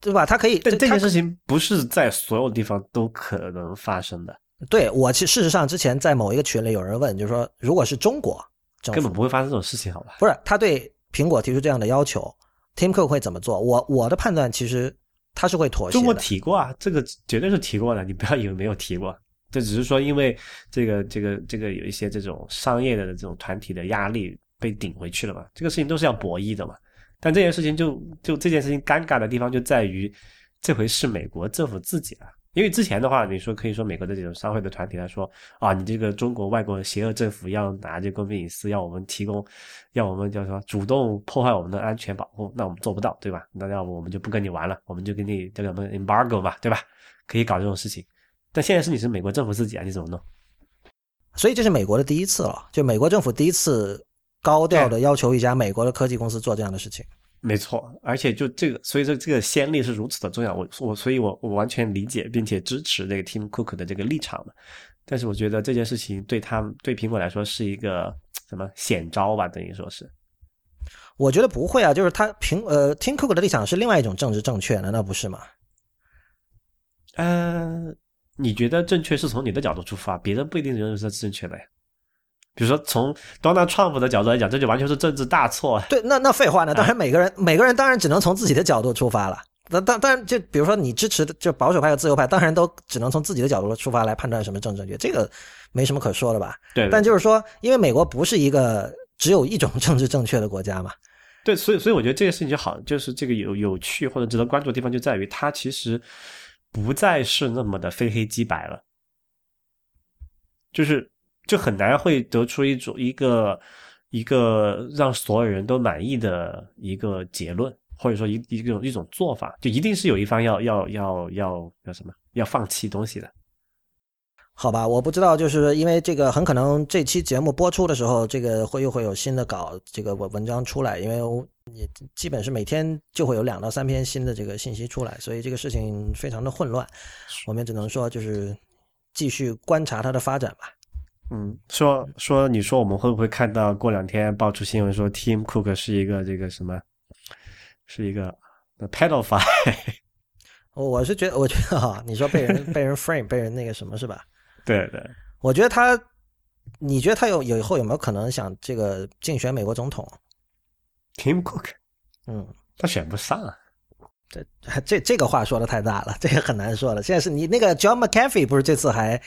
对吧？他可以，但这件事情不是在所有地方都可能发生的，对我其事实上之前在某一个群里有人问，就是说如果是中国根本不会发生这种事情，好吧？不是他对苹果提出这样的要求，Tim Cook 会怎么做？我我的判断其实他是会妥协中国。提过啊，这个绝对是提过的，你不要以为没有提过，这只是说因为这个这个这个有一些这种商业的这种团体的压力被顶回去了嘛，这个事情都是要博弈的嘛。但这件事情就就这件事情尴尬的地方就在于，这回是美国政府自己啊。因为之前的话，你说可以说美国的这种商会的团体来说啊，你这个中国外国邪恶政府要拿这公民隐私，要我们提供，要我们叫什么主动破坏我们的安全保护，那我们做不到，对吧？那要不我们就不跟你玩了，我们就给你这个什么 embargo 嘛，对吧？可以搞这种事情。但现在是你是美国政府自己啊，你怎么弄？所以这是美国的第一次了，就美国政府第一次高调的要求一家美国的科技公司做这样的事情。没错，而且就这个，所以说这个先例是如此的重要。我我所以我，我完全理解并且支持这个 Tim Cook 的这个立场嘛。但是我觉得这件事情对他们对苹果来说是一个什么险招吧，等于说是。我觉得不会啊，就是他苹呃 Tim Cook 的立场是另外一种政治正确，难道不是吗？呃，你觉得正确是从你的角度出发，别人不一定认为是正确的呀。比如说从 Donald Trump 的角度来讲，这就完全是政治大错。对，那那废话呢？当然每个人、每个人当然只能从自己的角度出发了。那当当然就比如说你支持的就保守派和自由派，当然都只能从自己的角度出发来判断什么正正确，这个没什么可说的吧？对，但就是说，因为美国不是一个只有一种政治正确的国家嘛。对，所以所以我觉得这个事情就好，就是这个有有趣或者值得关注的地方就在于，它其实不再是那么的非黑即白了，就是就很难会得出一种一个一个让所有人都满意的一个结论，或者说一一种一种做法，就一定是有一方要要要要要什么要放弃东西的。好吧，我不知道，就是因为这个很可能这期节目播出的时候，这个会又会有新的稿，这个文文章出来，因为你基本是每天就会有两到三篇新的这个信息出来，所以这个事情非常的混乱，我们只能说就是继续观察它的发展吧。嗯，说说，你说我们会不会看到过两天爆出新闻说 Tim Cook 是一个这个什么，是一个 pedophile？*laughs* 我是觉得，我觉得哈，你说被人被人 frame 被人那个什么是吧？对对，我觉得他，你觉得他有有以后有没有可能想这个竞选美国总统？Tim Cook，嗯，他选不上啊。这这这个话说的太大了，这个很难说了。现在是你那个 John McAfee 不是这次还，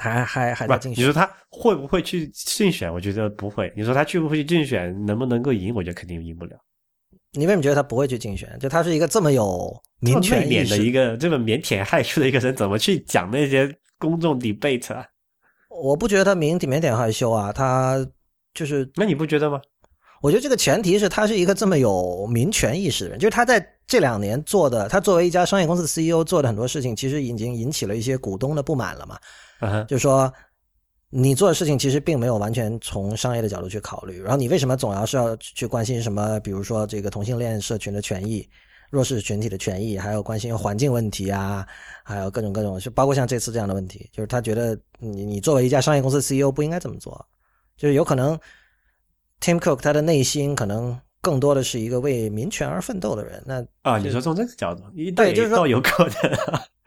他还还还在竞选？你说他会不会去竞选？我觉得不会。你说他去不会去竞选，能不能够赢？我觉得肯定赢不了。你为什么觉得他不会去竞选？就他是一个这么有民权意识的一个这么腼腆害羞的一个人，怎么去讲那些公众 debate 啊？我不觉得他腼腆腼害羞啊，他就是那你不觉得吗？我觉得这个前提是他是一个这么有民权意识的人，就是他在这两年做的，他作为一家商业公司的 CEO 做的很多事情，其实已经引起了一些股东的不满了嘛。嗯，就是说，你做的事情其实并没有完全从商业的角度去考虑，然后你为什么总要是要去关心什么，比如说这个同性恋社群的权益、弱势群体的权益，还有关心环境问题啊，还有各种各种，就包括像这次这样的问题，就是他觉得你你作为一家商业公司 CEO 不应该这么做，就是有可能 Tim Cook 他的内心可能更多的是一个为民权而奋斗的人，那啊，你说从这个角度，一对就是说倒有可能。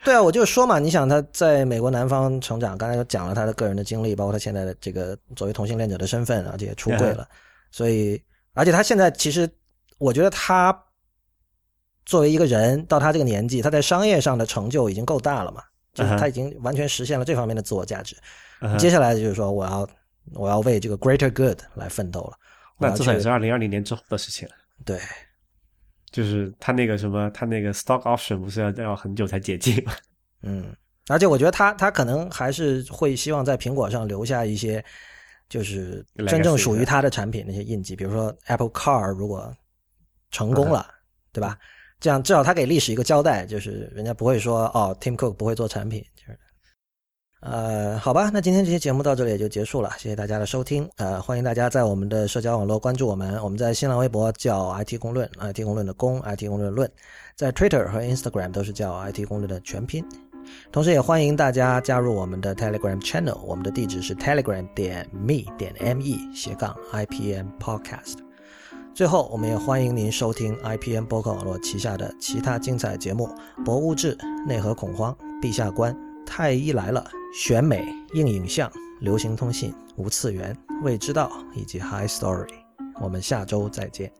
对啊，我就说嘛，你想他在美国南方成长，刚才又讲了他的个人的经历，包括他现在的这个作为同性恋者的身份，而且也出柜了，所以，而且他现在其实，我觉得他作为一个人到他这个年纪，他在商业上的成就已经够大了嘛，就是他已经完全实现了这方面的自我价值。接下来就是说，我要我要为这个 greater good 来奋斗了。那至少也是二零二零年之后的事情了。对。就是他那个什么，他那个 stock option 不是要要很久才解禁吗？*laughs* 嗯，而且我觉得他他可能还是会希望在苹果上留下一些，就是真正属于他的产品那些印记，比如说 Apple Car 如果成功了，对吧？这样至少他给历史一个交代，就是人家不会说哦，Tim Cook 不会做产品，就是。呃，好吧，那今天这期节目到这里也就结束了，谢谢大家的收听。呃，欢迎大家在我们的社交网络关注我们，我们在新浪微博叫 IT 公论，IT 公论的公，IT 公论论，在 Twitter 和 Instagram 都是叫 IT 公论的全拼。同时也欢迎大家加入我们的 Telegram Channel，我们的地址是 telegram 点 me 点 me 斜杠 IPM Podcast。最后，我们也欢迎您收听 IPM 播客网络旗下的其他精彩节目：博物志、内核恐慌、陛下观、太医来了。选美、硬影像、流行通信、无次元、未知道以及 High Story，我们下周再见。